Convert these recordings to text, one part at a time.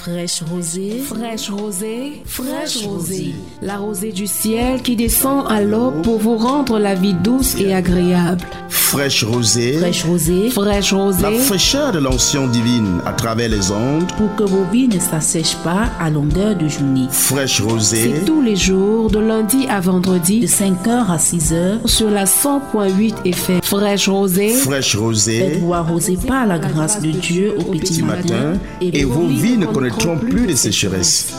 Fraîche rosée, fraîche rosée, fraîche rosée. La rosée du ciel qui descend à l'aube pour vous rendre la vie douce et agréable. Fraîche rosée, fraîche rosée, fraîche rosée. La fraîcheur de l'onction divine à travers les ondes. Pour que vos vies ne s'assèchent pas à longueur de journée. Fraîche rosée. C'est tous les jours, de lundi à vendredi, de 5h à 6h, sur la 100.8 FM. Fraîche rosée, fraîche rosée. Faites-vous arroser par la grâce de Dieu au petit, matin, et, vos vies ne connaîtront plus de sécheresse.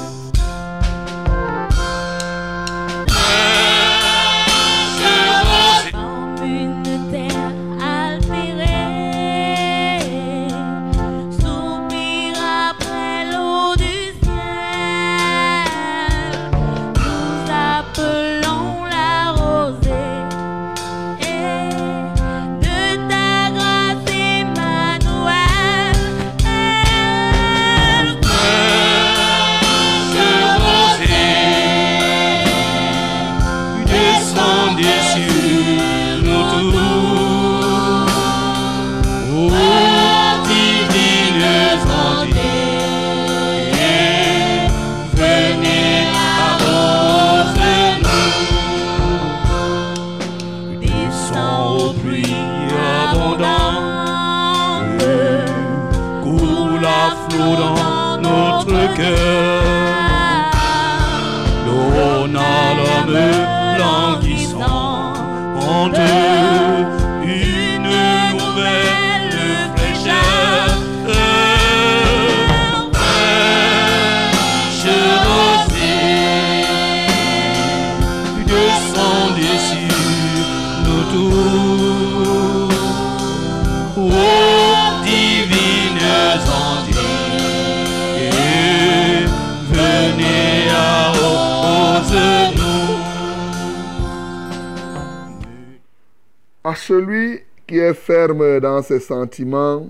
Dans ses sentiments,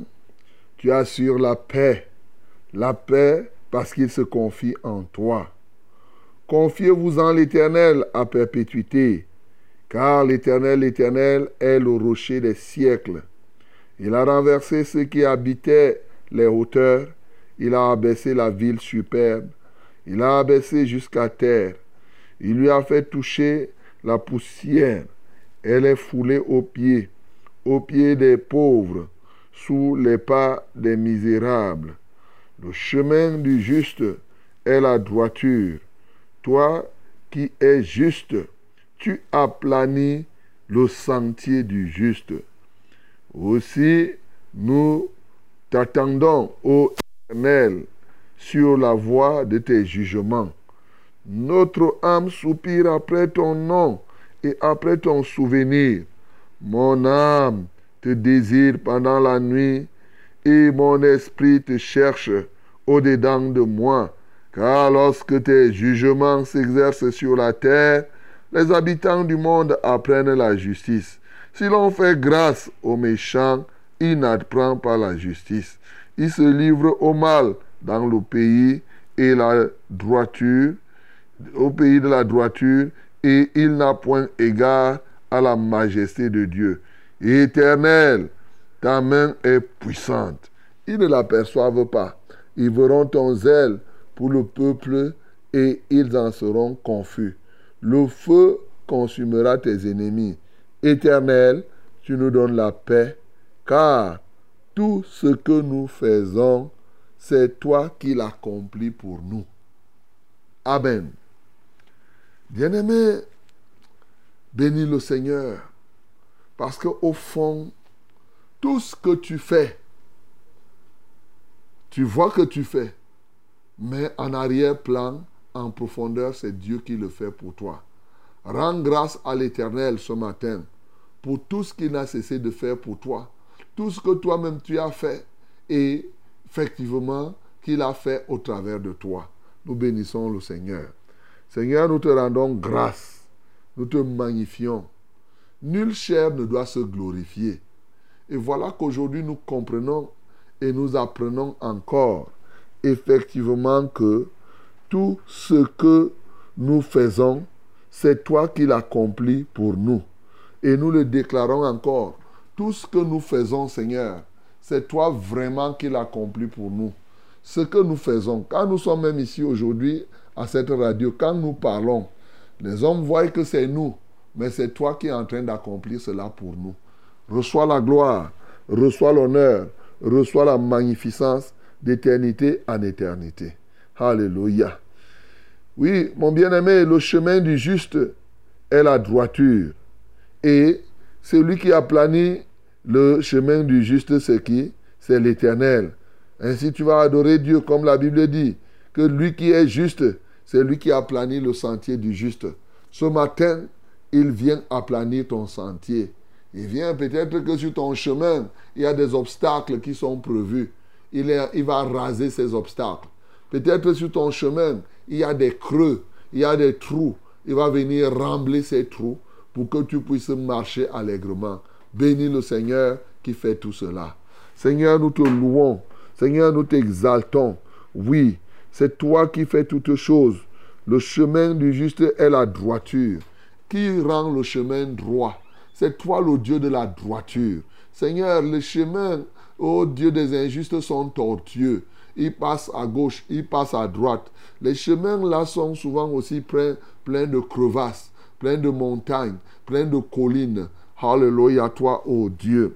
tu assures la paix. La paix parce qu'il se confie en toi. Confiez-vous en l'Éternel à perpétuité, car l'Éternel, l'Éternel est le rocher des siècles. Il a renversé ceux qui habitaient les hauteurs, il a abaissé la ville superbe, il a abaissé jusqu'à terre, il lui a fait toucher la poussière elle est foulée aux pieds, aux pieds des pauvres, sous les pas des misérables. Le chemin du juste est la droiture. Toi qui es juste, tu aplanis le sentier du juste. Aussi, nous t'attendons, ô Éternel, sur la voie de tes jugements. Notre âme soupire après ton nom et après ton souvenir. Mon âme te désire pendant la nuit et mon esprit te cherche au-dedans de moi. Car lorsque tes jugements s'exercent sur la terre, les habitants du monde apprennent la justice. Si l'on fait grâce aux méchants, il n'apprend pas la justice. Il se livre au mal dans le pays et la droiture, au pays de la droiture, et il n'a point égard à la majesté de Dieu. Éternel, ta main est puissante. Ils ne l'aperçoivent pas. Ils verront ton zèle pour le peuple et ils en seront confus. Le feu consumera tes ennemis. Éternel, tu nous donnes la paix, car tout ce que nous faisons, c'est toi qui l'accomplis pour nous. Amen. Bien-aimé, bénis le Seigneur. Parce qu'au fond, tout ce que tu fais, tu vois que tu fais. Mais en arrière-plan, en profondeur, c'est Dieu qui le fait pour toi. Rends grâce à l'Éternel ce matin pour tout ce qu'il n'a cessé de faire pour toi. Tout ce que toi-même tu as fait et effectivement qu'il a fait au travers de toi. Nous bénissons le Seigneur. Seigneur, nous te rendons grâce. Nous te magnifions. Nulle chair ne doit se glorifier. Et voilà qu'aujourd'hui nous comprenons et nous apprenons encore effectivement que tout ce que nous faisons, c'est toi qui l'accomplis pour nous. Et nous le déclarons encore. Tout ce que nous faisons, Seigneur, c'est toi vraiment qui l'accomplis pour nous. ce que nous faisons, quand nous sommes même ici aujourd'hui à cette radio, quand nous parlons, les hommes voient que c'est nous, mais c'est toi qui es en train d'accomplir cela pour nous. Reçois la gloire, reçois l'honneur, reçois la magnificence d'éternité en éternité. Alléluia. Oui, mon bien-aimé, le chemin du juste est la droiture. Et celui qui a plani le chemin du juste, c'est qui? C'est l'Éternel. Ainsi tu vas adorer Dieu, comme la Bible dit, que lui qui est juste, c'est lui qui a plani le sentier du juste. Ce matin, il vient aplanir ton sentier. Il vient peut-être que sur ton chemin, il y a des obstacles qui sont prévus. Il, il va raser ces obstacles. Peut-être sur ton chemin, il y a des creux, il y a des trous. Il va venir rembler ces trous pour que tu puisses marcher allègrement. Bénis le Seigneur qui fait tout cela. Seigneur, nous te louons. Seigneur, nous t'exaltons. Oui, c'est toi qui fais toutes choses. Le chemin du juste est la droiture. Qui rend le chemin droit? C'est toi le Dieu de la droiture. Seigneur, les chemins, ô Dieu des injustes, sont tortueux. Ils passent à gauche, ils passent à droite. Les chemins là sont souvent aussi pleins, de crevasses, pleins de montagnes, pleins de collines. Alléluia toi, ô Dieu.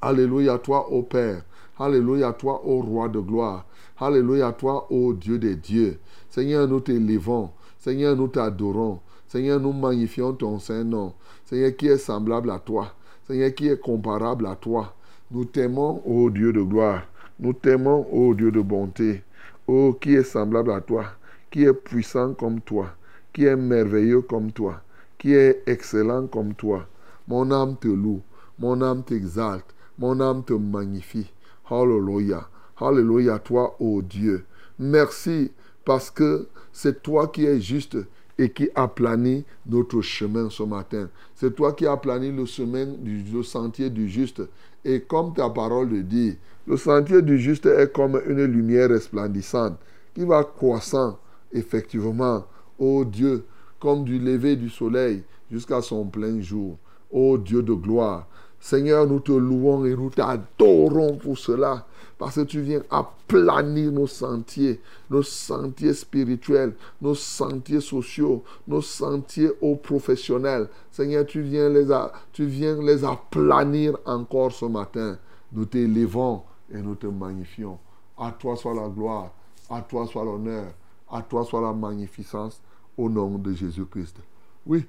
Alléluia toi, ô Père. Alléluia toi, ô Roi de gloire. Alléluia à toi, ô Dieu des dieux. Seigneur, nous t'élévons. Seigneur, nous t'adorons. Seigneur, nous magnifions ton Saint-Nom. Seigneur, qui est semblable à toi. Seigneur, qui est comparable à toi. Nous t'aimons, ô Dieu de gloire. Nous t'aimons, ô Dieu de bonté. Ô qui est semblable à toi. Qui est puissant comme toi. Qui est merveilleux comme toi. Qui est excellent comme toi. Mon âme te loue. Mon âme t'exalte. Mon âme te magnifie. Alléluia. Alléluia à toi, ô Dieu. Merci parce que c'est toi qui es juste et qui aplani notre chemin ce matin. C'est toi qui aplani le chemin, du, sentier du juste. Et comme ta parole le dit, le sentier du juste est comme une lumière resplendissante qui va croissant effectivement, ô Dieu, comme du lever du soleil jusqu'à son plein jour. Ô Dieu de gloire, Seigneur, nous te louons et nous t'adorons pour cela. Parce que tu viens aplanir nos sentiers, nos sentiers spirituels, nos sentiers sociaux, nos sentiers aux professionnels. Seigneur, tu viens les, tu viens les aplanir encore ce matin. Nous t'élévons et nous te magnifions. À toi soit la gloire, à toi soit l'honneur, à toi soit la magnificence, au nom de Jésus-Christ. Oui,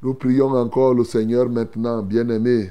nous prions encore le Seigneur maintenant, bien-aimé.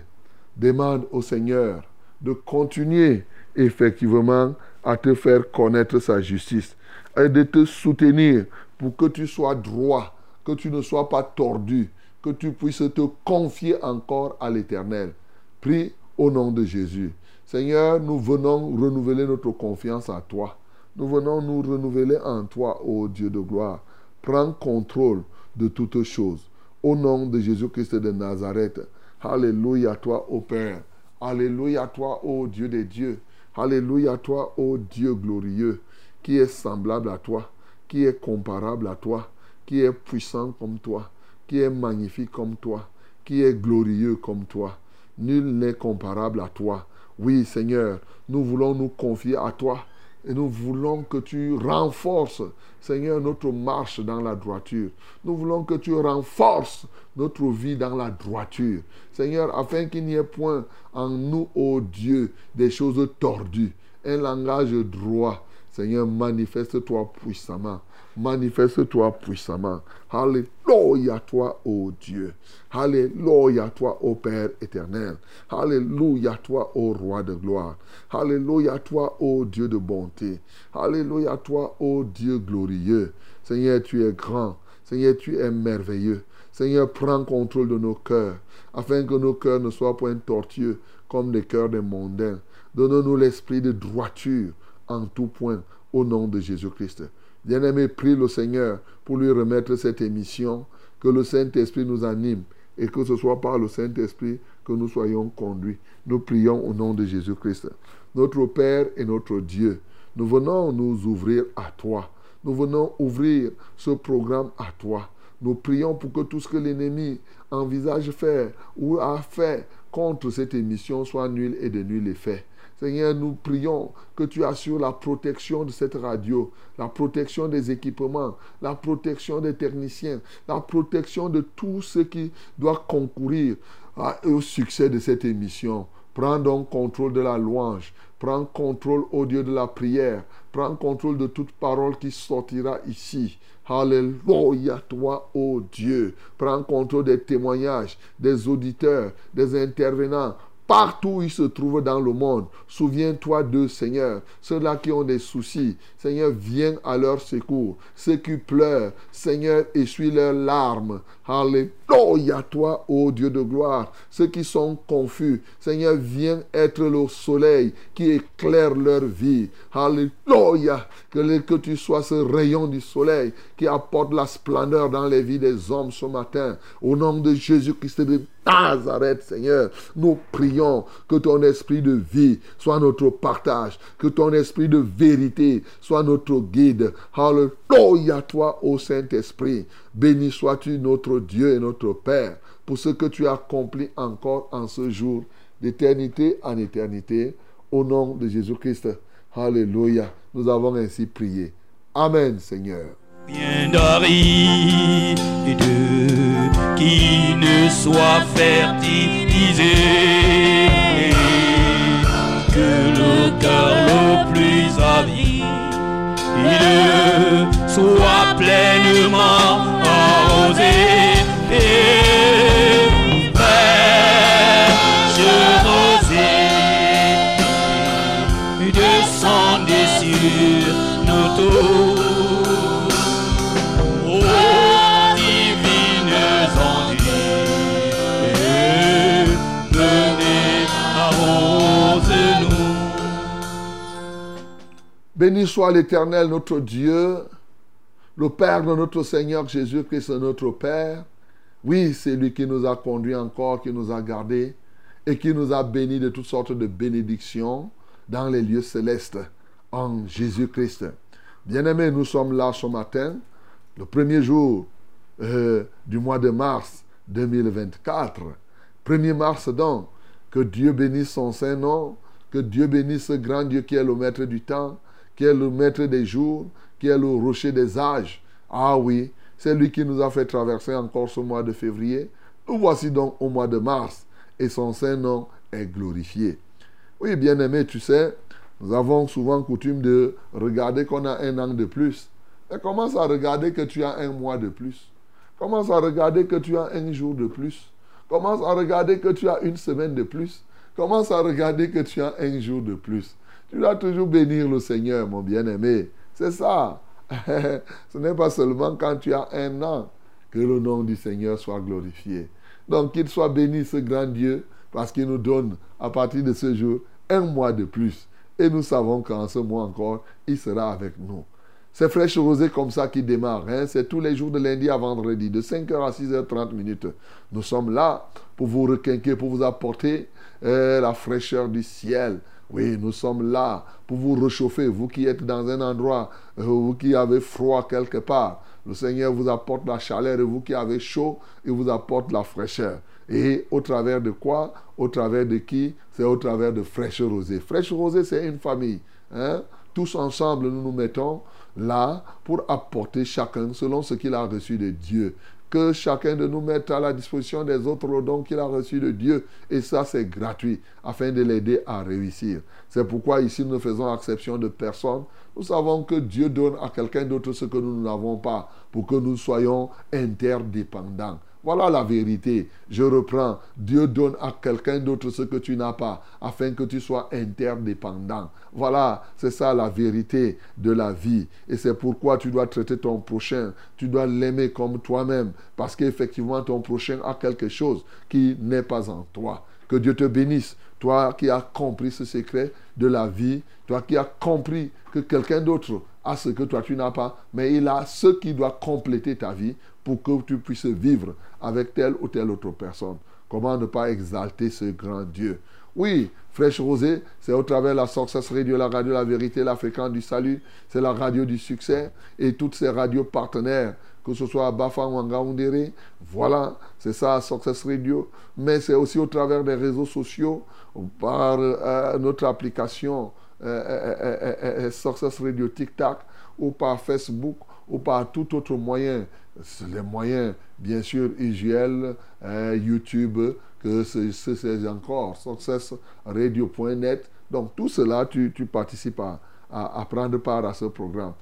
Demande au Seigneur de continuer effectivement à te faire connaître sa justice et de te soutenir pour que tu sois droit, que tu ne sois pas tordu, que tu puisses te confier encore à l'Éternel. Prie au nom de Jésus. Seigneur, nous venons renouveler notre confiance à toi. Nous venons nous renouveler en toi, ô Dieu de gloire. Prends contrôle de toutes choses. Au nom de Jésus-Christ de Nazareth. Alléluia à toi, ô Père. Alléluia à toi, ô Dieu des dieux. Alléluia toi, ô Dieu glorieux, qui est semblable à toi, qui est comparable à toi, qui est puissant comme toi, qui est magnifique comme toi, qui est glorieux comme toi. Nul n'est comparable à toi. Oui, Seigneur, nous voulons nous confier à toi et nous voulons que tu renforces, Seigneur, notre marche dans la droiture. Nous voulons que tu renforces notre vie dans la droiture. Seigneur, afin qu'il n'y ait point en nous, ô Dieu, des choses tordues. Un langage droit. Seigneur, manifeste-toi puissamment. Manifeste-toi puissamment. Alléluia toi, ô Dieu. Alléluia toi, ô Père éternel. Alléluia toi, ô Roi de gloire. Alléluia toi, ô Dieu de bonté. Alléluia toi, ô Dieu glorieux. Seigneur, tu es grand. Seigneur, tu es merveilleux. Seigneur, prends contrôle de nos cœurs, afin que nos cœurs ne soient point tortueux comme les cœurs des mondains. Donne-nous l'esprit de droiture en tout point, au nom de Jésus-Christ. Bien-aimé, prie le Seigneur pour lui remettre cette émission, que le Saint-Esprit nous anime et que ce soit par le Saint-Esprit que nous soyons conduits. Nous prions au nom de Jésus-Christ. Notre Père et notre Dieu, nous venons nous ouvrir à toi. Nous venons ouvrir ce programme à toi. Nous prions pour que tout ce que l'ennemi envisage faire ou a fait contre cette émission soit nul et de nul effet. Seigneur, nous prions que tu assures la protection de cette radio, la protection des équipements, la protection des techniciens, la protection de tout ce qui doit concourir au succès de cette émission. Prends donc contrôle de la louange. Prends contrôle au Dieu de la prière. Prends contrôle de toute parole qui sortira ici. Alléluia, toi, ô Dieu. Prends contrôle des témoignages, des auditeurs, des intervenants. Partout où ils se trouvent dans le monde, souviens-toi d'eux, Seigneur. Ceux-là qui ont des soucis, Seigneur, viens à leur secours. Ceux qui pleurent, Seigneur, essuie leurs larmes. Alléluia, toi, ô Dieu de gloire. Ceux qui sont confus, Seigneur, viens être le soleil qui éclaire leur vie. Alléluia, que, que tu sois ce rayon du soleil qui apporte la splendeur dans les vies des hommes ce matin. Au nom de Jésus-Christ Nazareth, Seigneur, nous prions que ton esprit de vie soit notre partage, que ton esprit de vérité soit notre guide. Alléluia, toi, ô Saint-Esprit. Béni sois-tu notre Dieu et notre Père pour ce que tu as accompli encore en ce jour, d'éternité en éternité, au nom de Jésus-Christ. Alléluia. Nous avons ainsi prié. Amen, Seigneur. Bien qui ne soit fertilisé, que le cœur le plus avide soit pleinement Béni soit l'Éternel, notre Dieu, le Père de notre Seigneur Jésus-Christ, notre Père. Oui, c'est lui qui nous a conduits encore, qui nous a gardés et qui nous a bénis de toutes sortes de bénédictions dans les lieux célestes en Jésus-Christ. Bien-aimés, nous sommes là ce matin, le premier jour euh, du mois de mars 2024. 1er mars donc, que Dieu bénisse son saint nom, que Dieu bénisse ce grand Dieu qui est le maître du temps, qui est le maître des jours, qui est le rocher des âges. Ah oui, c'est lui qui nous a fait traverser encore ce mois de février. Nous voici donc au mois de mars et son saint nom est glorifié. Oui, bien-aimé, tu sais, nous avons souvent coutume de regarder qu'on a un an de plus. Mais commence à regarder que tu as un mois de plus? Commence à regarder que tu as un jour de plus? Commence à regarder que tu as une semaine de plus? Commence à regarder que tu as un jour de plus? Tu dois toujours bénir le Seigneur, mon bien-aimé. C'est ça. Ce n'est pas seulement quand tu as un an que le nom du Seigneur soit glorifié. Donc qu'il soit béni ce grand Dieu parce qu'il nous donne à partir de ce jour un mois de plus. Et nous savons qu'en ce mois encore, il sera avec nous. C'est fraîche rosée comme ça qui démarre. Hein? C'est tous les jours de lundi à vendredi, de 5h à 6h30 minutes. Nous sommes là pour vous requinquer, pour vous apporter euh, la fraîcheur du ciel. Oui, nous sommes là pour vous réchauffer, vous qui êtes dans un endroit, euh, vous qui avez froid quelque part. Le Seigneur vous apporte la chaleur et vous qui avez chaud, il vous apporte la fraîcheur. Et au travers de quoi? Au travers de qui? C'est au travers de Fraîche Rosée. Fraîche Rosée, c'est une famille. Hein? Tous ensemble, nous nous mettons là pour apporter chacun selon ce qu'il a reçu de Dieu. Que chacun de nous mette à la disposition des autres le don qu'il a reçu de Dieu. Et ça, c'est gratuit, afin de l'aider à réussir. C'est pourquoi ici, nous ne faisons exception de personne. Nous savons que Dieu donne à quelqu'un d'autre ce que nous n'avons pas, pour que nous soyons interdépendants. Voilà la vérité. Je reprends. Dieu donne à quelqu'un d'autre ce que tu n'as pas, afin que tu sois interdépendant. Voilà, c'est ça la vérité de la vie. Et c'est pourquoi tu dois traiter ton prochain. Tu dois l'aimer comme toi-même. Parce qu'effectivement, ton prochain a quelque chose qui n'est pas en toi. Que Dieu te bénisse. Toi qui as compris ce secret de la vie, toi qui as compris que quelqu'un d'autre a ce que toi tu n'as pas, mais il a ce qui doit compléter ta vie pour que tu puisses vivre avec telle ou telle autre personne. Comment ne pas exalter ce grand Dieu? Oui, Fraîche Rosée, c'est au travers de la Success Radio, la radio La Vérité, la fréquence du salut, c'est la radio du succès et toutes ces radios partenaires que ce soit à Bafa ou en Gaoundéré. Voilà, c'est ça, Success Radio. Mais c'est aussi au travers des réseaux sociaux, par euh, notre application euh, euh, euh, Success Radio TikTok, ou par Facebook, ou par tout autre moyen. Les moyens, bien sûr, IGL, YouTube, que c'est encore successradio.net. Donc tout cela, tu, participes à, prendre part à ce programme.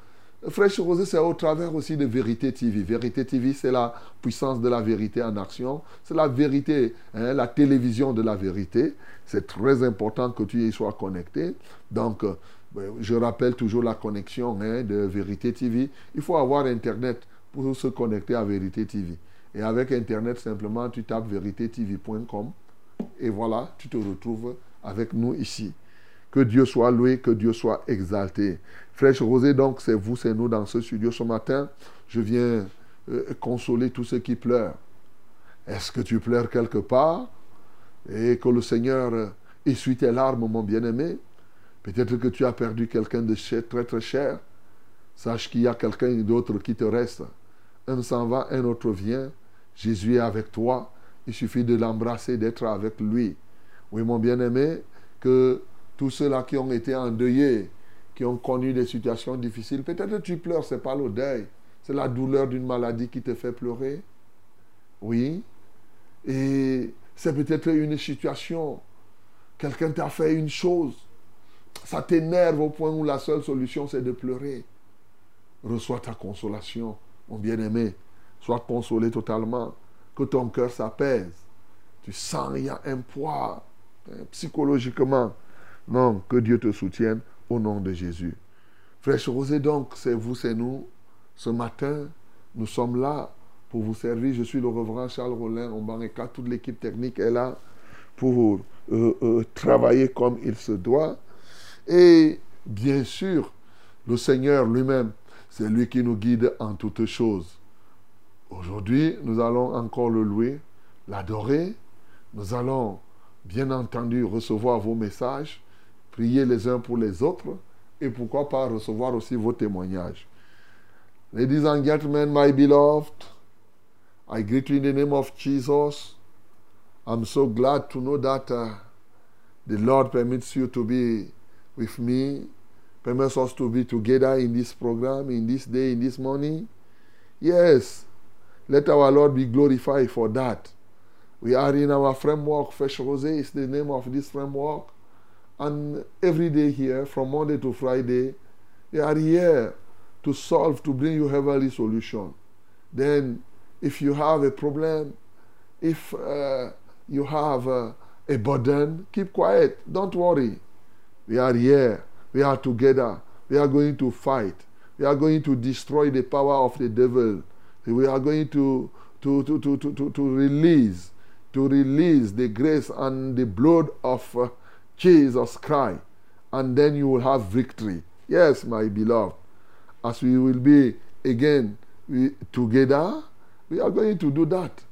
Fraîche Rosée, c'est au travers aussi de Vérité TV. Vérité TV, c'est la puissance de la vérité en action. C'est la vérité, hein, la télévision de la vérité. C'est très important que tu y sois connecté. Donc, euh, je rappelle toujours la connexion hein, de Vérité TV. Il faut avoir Internet pour se connecter à Vérité TV. Et avec Internet, simplement, tu tapes véritétv.com et voilà, tu te retrouves avec nous ici. Que Dieu soit loué, que Dieu soit exalté. Fraîche Rosée, donc, c'est vous, c'est nous dans ce studio ce matin. Je viens euh, consoler tous ceux qui pleurent. Est-ce que tu pleures quelque part et que le Seigneur euh, essuie tes larmes, mon bien-aimé? Peut-être que tu as perdu quelqu'un de très très cher. Sache qu'il y a quelqu'un d'autre qui te reste. Un s'en va, un autre vient. Jésus est avec toi. Il suffit de l'embrasser, d'être avec lui. Oui, mon bien-aimé, que tous ceux-là qui ont été endeuillés, qui ont connu des situations difficiles, peut-être tu pleures, ce n'est pas le c'est la douleur d'une maladie qui te fait pleurer. Oui. Et c'est peut-être une situation, quelqu'un t'a fait une chose, ça t'énerve au point où la seule solution c'est de pleurer. Reçois ta consolation, mon bien-aimé. Sois consolé totalement, que ton cœur s'apaise. Tu sens il y a un poids hein, psychologiquement non, que Dieu te soutienne au nom de Jésus. Frère Rosé, donc, c'est vous, c'est nous. Ce matin, nous sommes là pour vous servir. Je suis le reverend Charles Rollin, Ombaneka. Toute l'équipe technique est là pour euh, euh, travailler comme il se doit. Et bien sûr, le Seigneur lui-même, c'est lui qui nous guide en toutes choses. Aujourd'hui, nous allons encore le louer, l'adorer. Nous allons, bien entendu, recevoir vos messages prier les uns pour les autres et pourquoi pas recevoir aussi vos témoignages. Ladies and gentlemen, my beloved, I greet you in the name of Jesus. I'm so glad to know that uh, the Lord permits you to be with me, permits us to be together in this program, in this day, in this morning. Yes, let our Lord be glorified for that. We are in our framework. Fresh Rose is the name of this framework. And every day here, from Monday to Friday, we are here to solve, to bring you heavenly solution. Then, if you have a problem, if uh, you have uh, a burden, keep quiet. Don't worry. We are here. We are together. We are going to fight. We are going to destroy the power of the devil. We are going to, to, to, to, to, to release, to release the grace and the blood of uh, Jesus Christ, and then you will have victory. Yes, my beloved, as we will be again we, together, we are going to do that.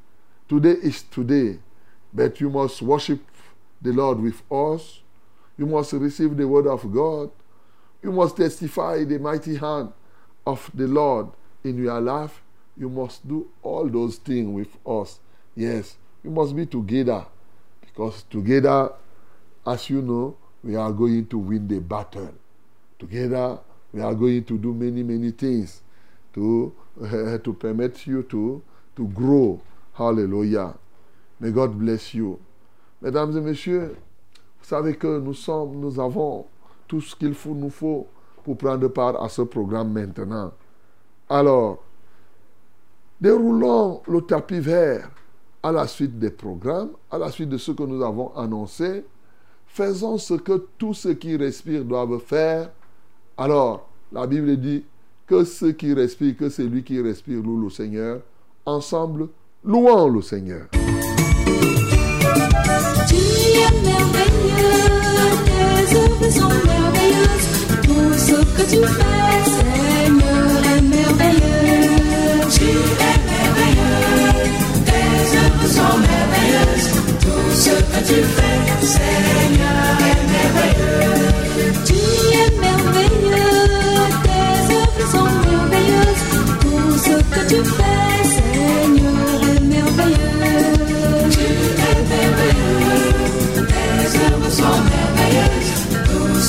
Today is today, but you must worship the Lord with us. You must receive the word of God. You must testify the mighty hand of the Lord in your life. You must do all those things with us. Yes, you must be together because together as you know, we are going to win the battle. Together, we are going to do many, many things to, uh, to permit you to, to grow. Hallelujah. May God bless you. Mesdames et messieurs, vous savez que nous sommes, nous avons tout ce qu'il nous faut pour prendre part à ce programme maintenant. Alors, déroulons le tapis vert à la suite des programmes, à la suite de ce que nous avons annoncé faisons ce que tous ceux qui respirent doivent faire. Alors, la Bible dit que ceux qui respirent, que c'est lui qui respire loue le Seigneur. Ensemble, louons le Seigneur. que tu fais, Seigneur, est merveilleux. Tu es merveilleux, tes œuvres sont merveilleuses. Tout ce que tu fais, Seigneur, est merveilleux. Tu es merveilleux, tes œuvres sont merveilleuses. Tout ce que tu fais, Seigneur, est merveilleux. Tu es merveilleux, tes œuvres sont merveilleuses.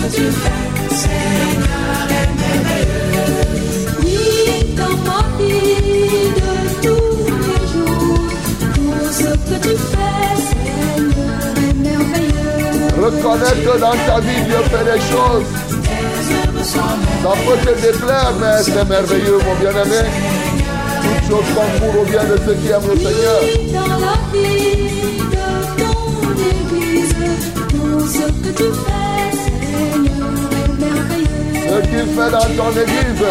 Tout ce que Seigneur, est merveilleux. Dans ma vie de tous les jours, tout ce que tu fais, Seigneur, est merveilleux. Reconnais que dans ta vie, Dieu fait des choses. Ça peut te déplaire, mais c'est merveilleux, mon bien-aimé. Toutes choses concourent au bien de ceux qui aiment le Seigneur. Dans la vie de ton église, tout ce que tu fais, Ce qu'il fait dans ton église,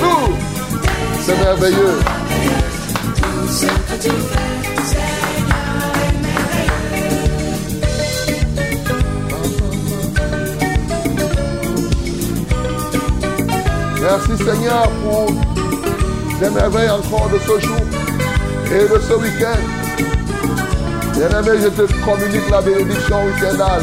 tout, c'est merveilleux. Merci Seigneur pour les merveilles encore de ce jour et de ce week-end. Bien-aimé, je te communique la bénédiction week-endale.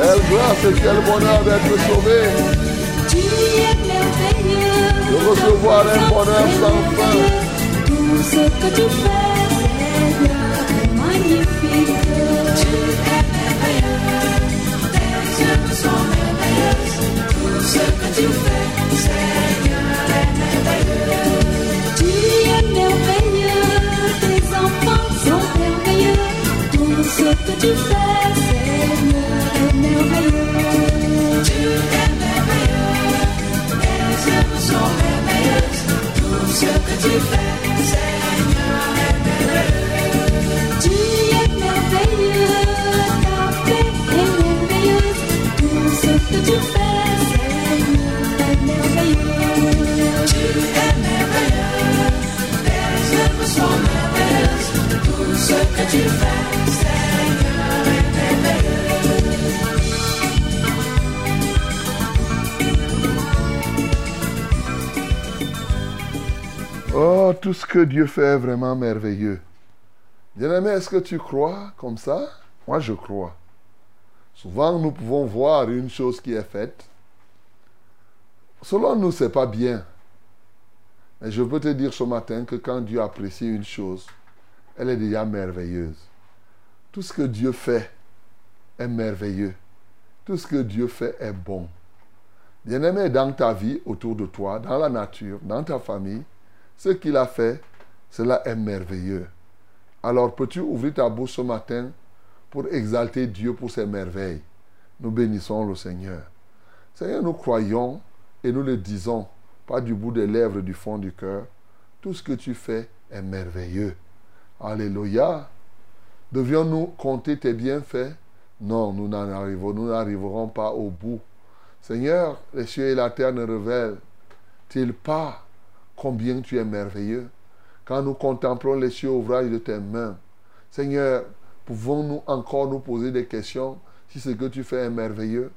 ce que tu fais, Seigneur, est merveilleux. Tu es merveilleux, tes œuvres sont merveilleuses. Tout ce que tu fais, Seigneur, est merveilleux. Tu es merveilleux, ton salut est merveilleux. Tout ce que tu fais, Seigneur, est merveilleux. Et oui, ton salut est vraiment merveilleux. Ah, quelle grâce et quel bonheur d'être sauvé, Tu es merveilleux. de recevoir un bonheur sans fin. Tout ce que tu fais, Seigneur, est magnifique. Tu es merveilleux. Tes œuvres sont merveilleuses. Tout ce que tu fais, Seigneur, est merveilleux. Tu es merveilleux. Tes enfants sont merveilleux. Tout ce que tu fais, Tout ce tout ce que Dieu fait est vraiment merveilleux. Bien-aimé, est-ce que tu crois comme ça? Moi, je crois. Souvent, nous pouvons voir une chose qui est faite. Selon nous, ce n'est pas bien. Mais je peux te dire ce matin que quand Dieu apprécie une chose, elle est déjà merveilleuse. Tout ce que Dieu fait est merveilleux. Tout ce que Dieu fait est bon. Bien-aimé, dans ta vie, autour de toi, dans la nature, dans ta famille, ce qu'il a fait, cela est merveilleux. Alors peux-tu ouvrir ta bouche ce matin pour exalter Dieu pour ses merveilles? Nous bénissons le Seigneur. Seigneur, nous croyons et nous le disons, pas du bout des lèvres, du fond du cœur. Tout ce que tu fais est merveilleux. Alléluia. Devions-nous compter tes bienfaits? Non, nous n'en arriverons, nous n'arriverons pas au bout. Seigneur, les cieux et la terre ne révèlent-ils pas combien tu es merveilleux quand nous contemplons les cieux ouvrages de tes mains. Seigneur, pouvons-nous encore nous poser des questions si ce que tu fais est merveilleux?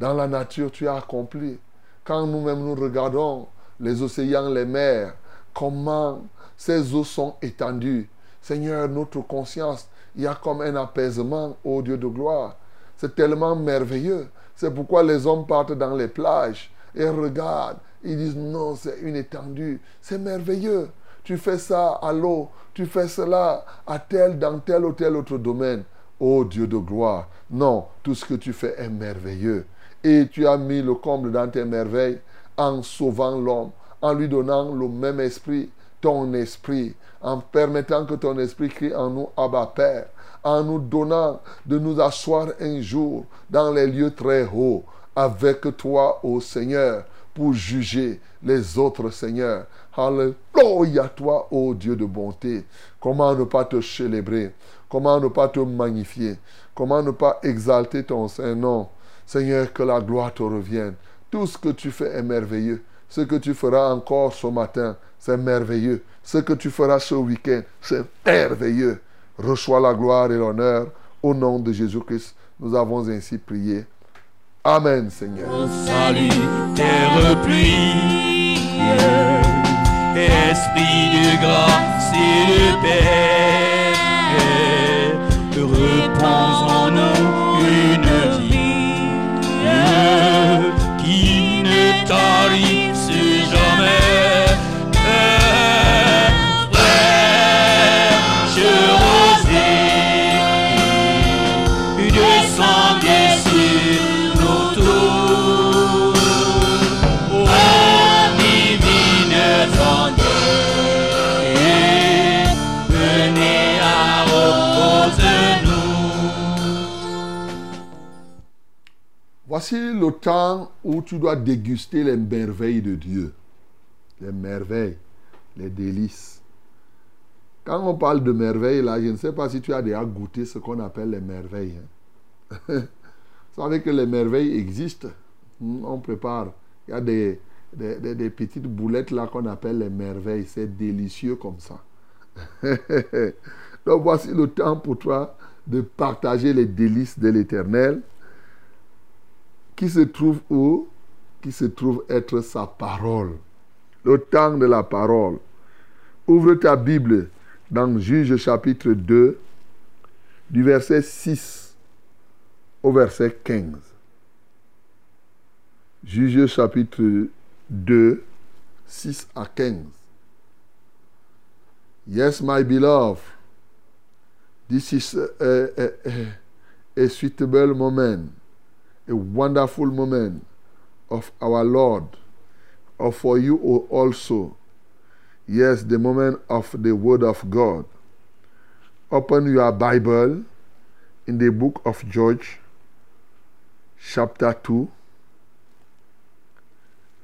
Dans la nature, tu as accompli. Quand nous-mêmes nous regardons les océans, les mers, comment ces eaux sont étendues. Seigneur, notre conscience, il y a comme un apaisement, ô Dieu de gloire. C'est tellement merveilleux. C'est pourquoi les hommes partent dans les plages et regardent. Ils disent non, c'est une étendue. C'est merveilleux. Tu fais ça à l'eau. Tu fais cela à tel, dans tel ou tel autre domaine. Ô Dieu de gloire. Non, tout ce que tu fais est merveilleux. Et tu as mis le comble dans tes merveilles en sauvant l'homme, en lui donnant le même esprit, ton esprit, en permettant que ton esprit crie en nous, Abba Père, en nous donnant de nous asseoir un jour dans les lieux très hauts avec toi, ô Seigneur, pour juger les autres, Seigneur. Alléluia, toi, ô Dieu de bonté. Comment ne pas te célébrer? Comment ne pas te magnifier? Comment ne pas exalter ton Saint-Nom Seigneur, que la gloire te revienne. Tout ce que tu fais est merveilleux. Ce que tu feras encore ce matin, c'est merveilleux. Ce que tu feras ce week-end, c'est merveilleux. Reçois la gloire et l'honneur. Au nom de Jésus-Christ, nous avons ainsi prié. Amen, Seigneur. Salut, terre pluie, esprit de grâce et de paix, repose en nous une vie. Qui ne tarisse Voici le temps où tu dois déguster les merveilles de Dieu. Les merveilles, les délices. Quand on parle de merveilles, là, je ne sais pas si tu as déjà goûté ce qu'on appelle les merveilles. hein. Vous savez que les merveilles existent. Hmm, On prépare. Il y a des, des, petites boulettes là qu'on appelle les merveilles. C'est délicieux comme ça. Donc voici le temps pour toi de partager les délices de l'Éternel qui se trouve où? Qui se trouve être sa parole. Le temps de la parole. Ouvre ta Bible dans Juge chapitre 2, du verset 6 au verset 15. Juge chapitre 2, 6 à 15. Yes, my beloved, this is a, a, a, suitable moment, a wonderful moment of our Lord, or for you also. Yes, the moment of the Word of God. Open your Bible in the book of George, chapter 2,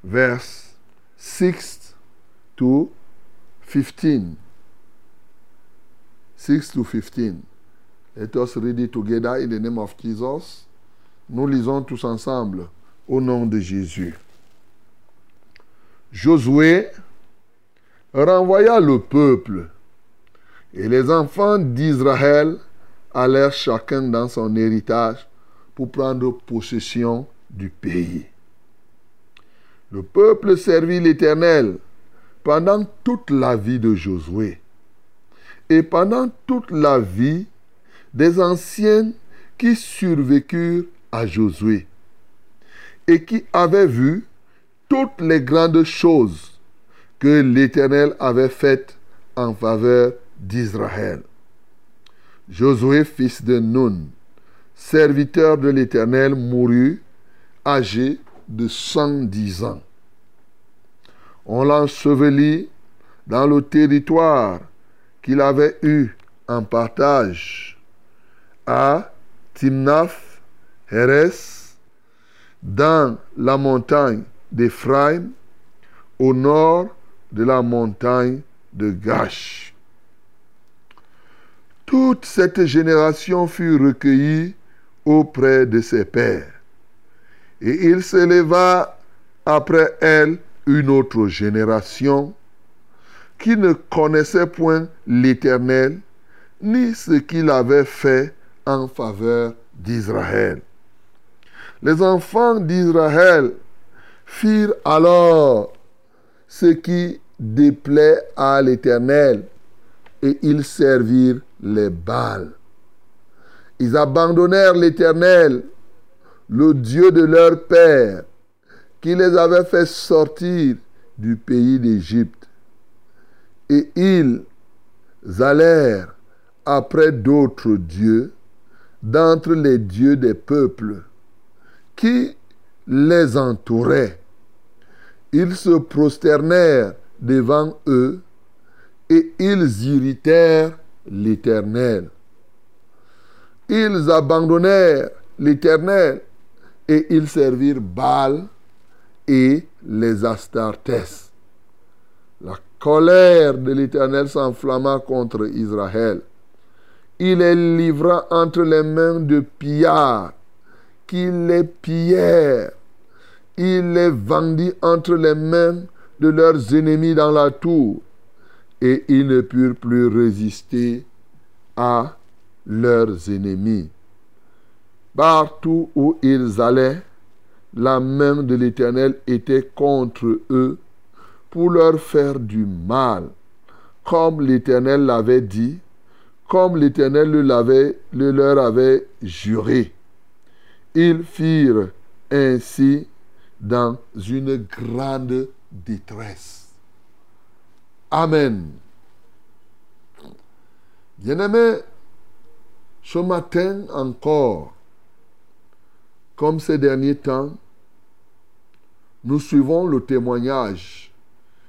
verse 6 to 15. 6 to 15. Let us read it together in the name of Jesus. Nous lisons tous ensemble au nom de Jésus. Josué renvoya le peuple et les enfants d'Israël allèrent chacun dans son héritage pour prendre possession du pays. Le peuple servit l'Éternel pendant toute la vie de Josué et pendant toute la vie des anciens qui survécurent à Josué et qui avaient vu toutes les grandes choses que l'Éternel avait faites en faveur d'Israël. Josué, fils de Nun, serviteur de l'Éternel, mourut âgé de 110 ans. On l'ensevelit dans le territoire qu'il avait eu en partage à Timnath, Dans la montagne d'Éphraïm, au nord de la montagne de Gash. Toute cette génération fut recueillie auprès de ses pères. Et il s'éleva après elle une autre génération qui ne connaissait point l'Éternel, ni ce qu'il avait fait en faveur d'Israël. Les enfants d'Israël firent alors ce qui déplaît à l'Éternel, et ils servirent les Baals. Ils abandonnèrent l'Éternel, le Dieu de leur père, qui les avait fait sortir du pays d'Égypte. Et ils allèrent après d'autres dieux d'entre les dieux des peuples qui les entouraient. Ils se prosternèrent devant eux et ils irritèrent l'Éternel. Ils abandonnèrent l'Éternel et ils servirent Baal et les Astartés. La colère de l'Éternel s'enflamma contre Israël. Il les livra entre les mains de pillards, qui les pillèrent. Il les vendit entre les mains de leurs ennemis dans la tour, et ils ne purent plus résister à leurs ennemis. Partout où ils allaient, la main de l'Éternel était contre eux pour leur faire du mal, comme l'Éternel l'avait dit, comme l'Éternel le leur avait juré. Ils firent ainsi dans une grande détresse. Amen. Bien-aimés, ce matin encore, comme ces derniers temps, nous suivons le témoignage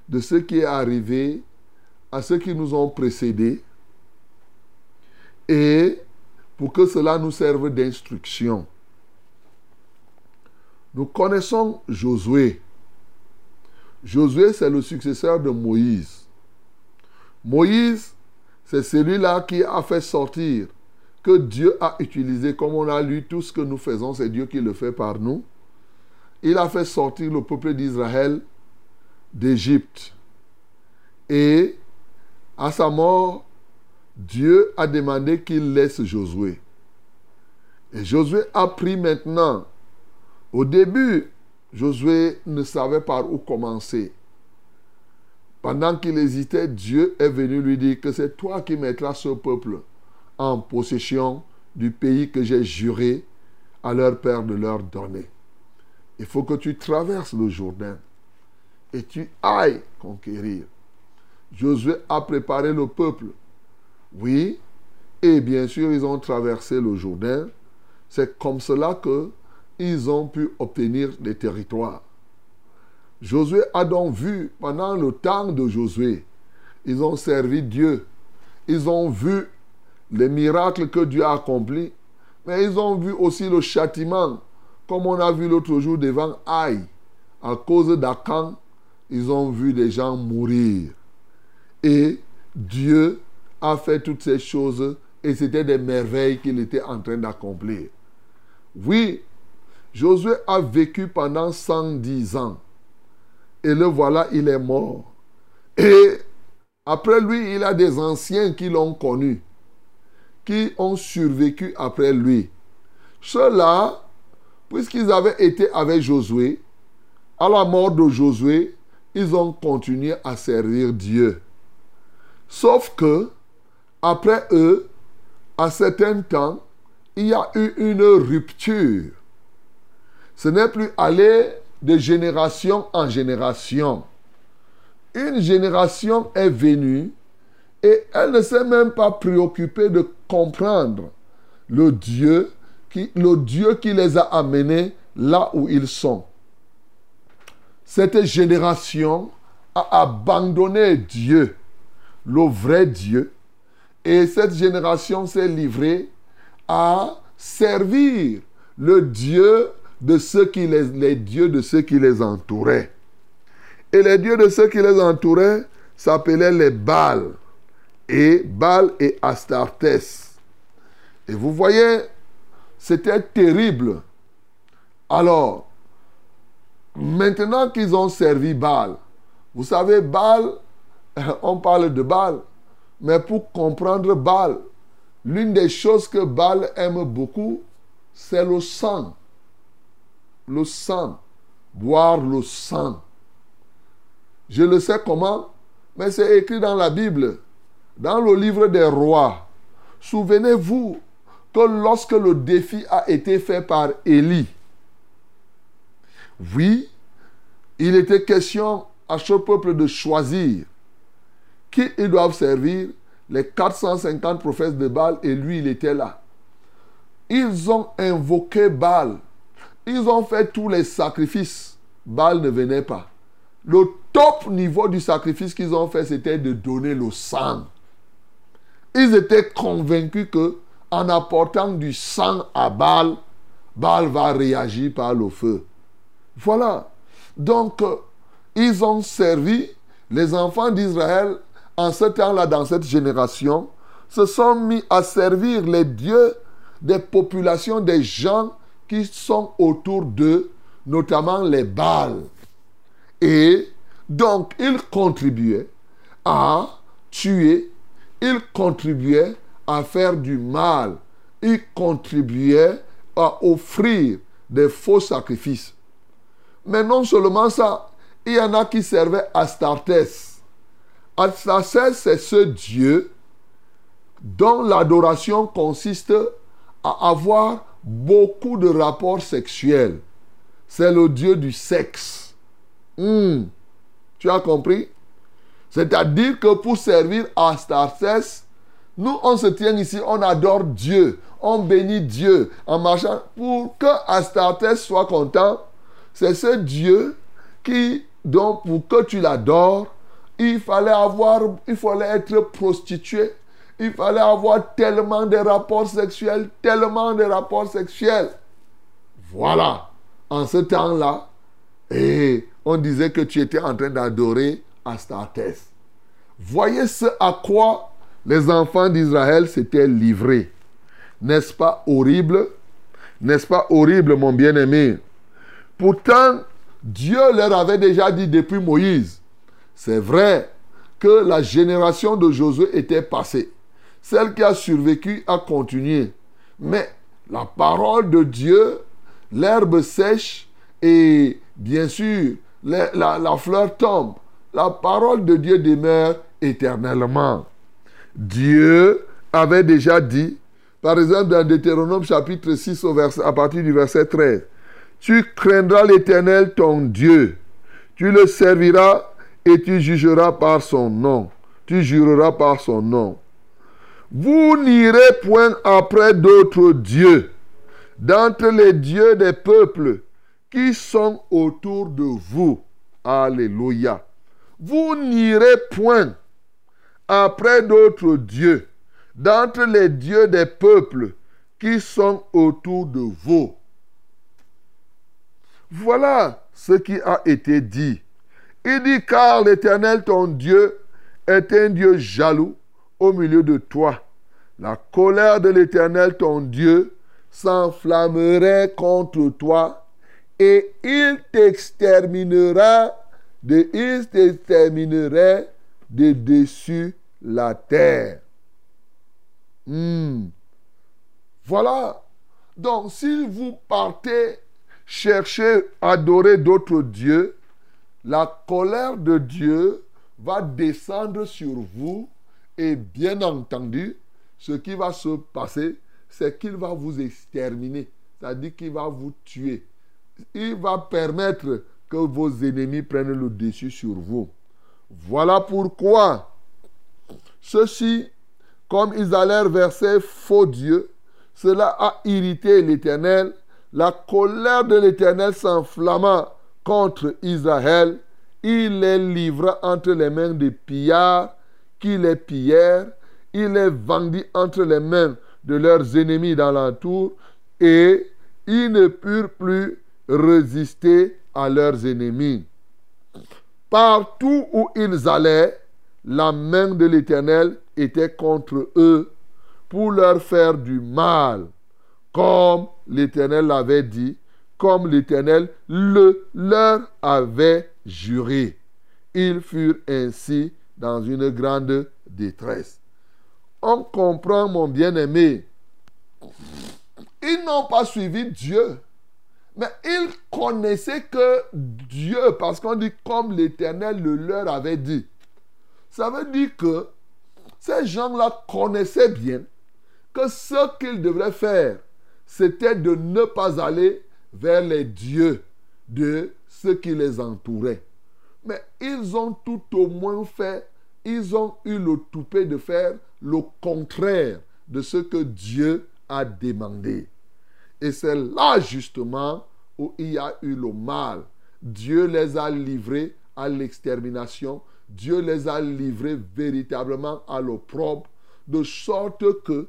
de ce qui est arrivé à ceux qui nous ont précédés et pour que cela nous serve d'instruction. Nous connaissons Josué. Josué, c'est le successeur de Moïse. Moïse, c'est celui-là qui a fait sortir, que Dieu a utilisé, comme on a lu, tout ce que nous faisons, c'est Dieu qui le fait par nous. Il a fait sortir le peuple d'Israël d'Égypte. Et à sa mort, Dieu a demandé qu'il laisse Josué. Et Josué a pris maintenant. Au début, Josué ne savait par où commencer. Pendant qu'il hésitait, Dieu est venu lui dire que c'est toi qui mettras ce peuple en possession du pays que j'ai juré à leur père de leur donner. Il faut que tu traverses le Jourdain et tu ailles conquérir. Josué a préparé le peuple. Oui, et bien sûr, ils ont traversé le Jourdain. C'est comme cela que ils ont pu obtenir des territoires. Josué a donc vu pendant le temps de Josué, ils ont servi Dieu. Ils ont vu les miracles que Dieu a accomplis, mais ils ont vu aussi le châtiment, comme on a vu l'autre jour devant Aïe. À cause d'Akan, ils ont vu des gens mourir. Et Dieu a fait toutes ces choses et c'était des merveilles qu'il était en train d'accomplir. Oui, Josué a vécu pendant 110 ans. Et le voilà, il est mort. Et après lui, il a des anciens qui l'ont connu, qui ont survécu après lui. Ceux-là, puisqu'ils avaient été avec Josué, à la mort de Josué, ils ont continué à servir Dieu. Sauf que, après eux, à certain temps, il y a eu une rupture. Ce n'est plus aller de génération en génération. Une génération est venue et elle ne s'est même pas préoccupée de comprendre le Dieu qui, les a amenés là où ils sont. Cette génération a abandonné Dieu, le vrai Dieu, et cette génération s'est livrée à servir le Dieu de ceux qui les, les dieux de ceux qui les entouraient. Et les dieux de ceux qui les entouraient s'appelaient les Baals. Et Baal et Astartés. Et vous voyez, c'était terrible. Alors, maintenant qu'ils ont servi Baal, vous savez, Baal, on parle de Baal, mais pour comprendre Baal, l'une des choses que Baal aime beaucoup, c'est le sang. Le sang. Boire le sang. Je le sais comment, mais c'est écrit dans la Bible, dans le livre des rois. Souvenez-vous que lorsque le défi a été fait par Élie, oui, il était question à ce peuple de choisir qui ils doivent servir, les 450 prophètes de Baal, et lui, il était là. Ils ont invoqué Baal. Ils ont fait tous les sacrifices. Baal ne venait pas. Le top niveau du sacrifice qu'ils ont fait, c'était de donner le sang. Ils étaient convaincus que en apportant du sang à Baal, Baal va réagir par le feu. Voilà. Donc, ils ont servi, les enfants d'Israël, en ce temps-là, dans cette génération, se sont mis à servir les dieux des populations, des gens sont autour d'eux, notamment les Baals. Et donc, ils contribuaient à tuer, ils contribuaient à faire du mal, ils contribuaient à offrir des faux sacrifices. Mais non seulement ça, il y en a qui servaient Astartés. Astartés, c'est ce Dieu dont l'adoration consiste à avoir beaucoup de rapports sexuels. C'est le Dieu du sexe. Hmm. Tu as compris? C'est-à-dire que pour servir Astartés, nous, on se tient ici, on adore Dieu, on bénit Dieu en marchant. Pour que Astartés soit content, c'est ce Dieu qui, donc, pour que tu l'adores, il fallait avoir, il fallait être prostitué. Il fallait avoir tellement de rapports sexuels, tellement de rapports sexuels. Voilà. En ce temps-là, et on disait que tu étais en train d'adorer Astartés. Voyez ce à quoi les enfants d'Israël s'étaient livrés. N'est-ce pas horrible? N'est-ce pas horrible, mon bien-aimé? Pourtant, Dieu leur avait déjà dit depuis Moïse, c'est vrai que la génération de Josué était passée. Celle qui a survécu a continué. Mais la parole de Dieu, l'herbe sèche et bien sûr la, fleur tombe. La parole de Dieu demeure éternellement. Dieu avait déjà dit, par exemple dans Deutéronome chapitre 6 au verset, à partir du verset 13, tu craindras l'Éternel ton Dieu, tu le serviras et tu jugeras par son nom, tu jureras par son nom. Vous n'irez point après d'autres dieux, d'entre les dieux des peuples qui sont autour de vous. Alléluia. Vous n'irez point après d'autres dieux, d'entre les dieux des peuples qui sont autour de vous. Voilà ce qui a été dit. Il dit, car l'Éternel, ton Dieu, est un Dieu jaloux au milieu de toi. La colère de l'Éternel, ton Dieu, s'enflammerait contre toi et il t'exterminera de, il t'exterminerait de dessus la terre. Hmm. Voilà. Donc, si vous partez chercher, adorer d'autres dieux, la colère de Dieu va descendre sur vous et bien entendu, ce qui va se passer, c'est qu'il va vous exterminer, c'est-à-dire qu'il va vous tuer. Il va permettre que vos ennemis prennent le dessus sur vous. Voilà pourquoi ceux-ci, comme ils allèrent vers ces faux dieux, cela a irrité l'Éternel. La colère de l'Éternel s'enflamma contre Israël. Il les livra entre les mains des pillards qui les pillèrent. Il les vendit entre les mains de leurs ennemis dans l'entour et ils ne purent plus résister à leurs ennemis. Partout où ils allaient, la main de l'Éternel était contre eux pour leur faire du mal, comme l'Éternel l'avait dit, comme l'Éternel le leur avait juré. Ils furent ainsi dans une grande détresse. On comprend, mon bien-aimé, ils n'ont pas suivi Dieu. Mais ils connaissaient que Dieu, parce qu'on dit comme l'Éternel le leur avait dit. Ça veut dire que ces gens-là connaissaient bien que ce qu'ils devraient faire, c'était de ne pas aller vers les dieux de ceux qui les entouraient. Mais ils ont tout au moins fait, ils ont eu le toupet de faire le contraire de ce que Dieu a demandé. Et c'est là justement où il y a eu le mal. Dieu les a livrés à l'extermination. Dieu les a livrés véritablement à l'opprobre, de sorte que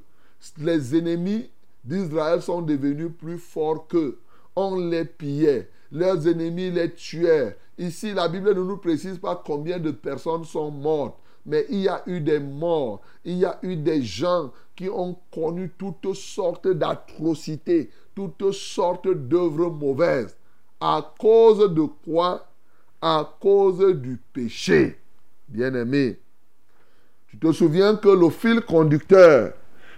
les ennemis d'Israël sont devenus plus forts qu'eux. On les pillait. Leurs ennemis les tuaient. Ici, la Bible ne nous précise pas combien de personnes sont mortes, mais il y a eu des morts, il y a eu des gens qui ont connu toutes sortes d'atrocités, toutes sortes d'œuvres mauvaises. À cause de quoi? À cause du péché. Bien-aimé, tu te souviens que le fil conducteur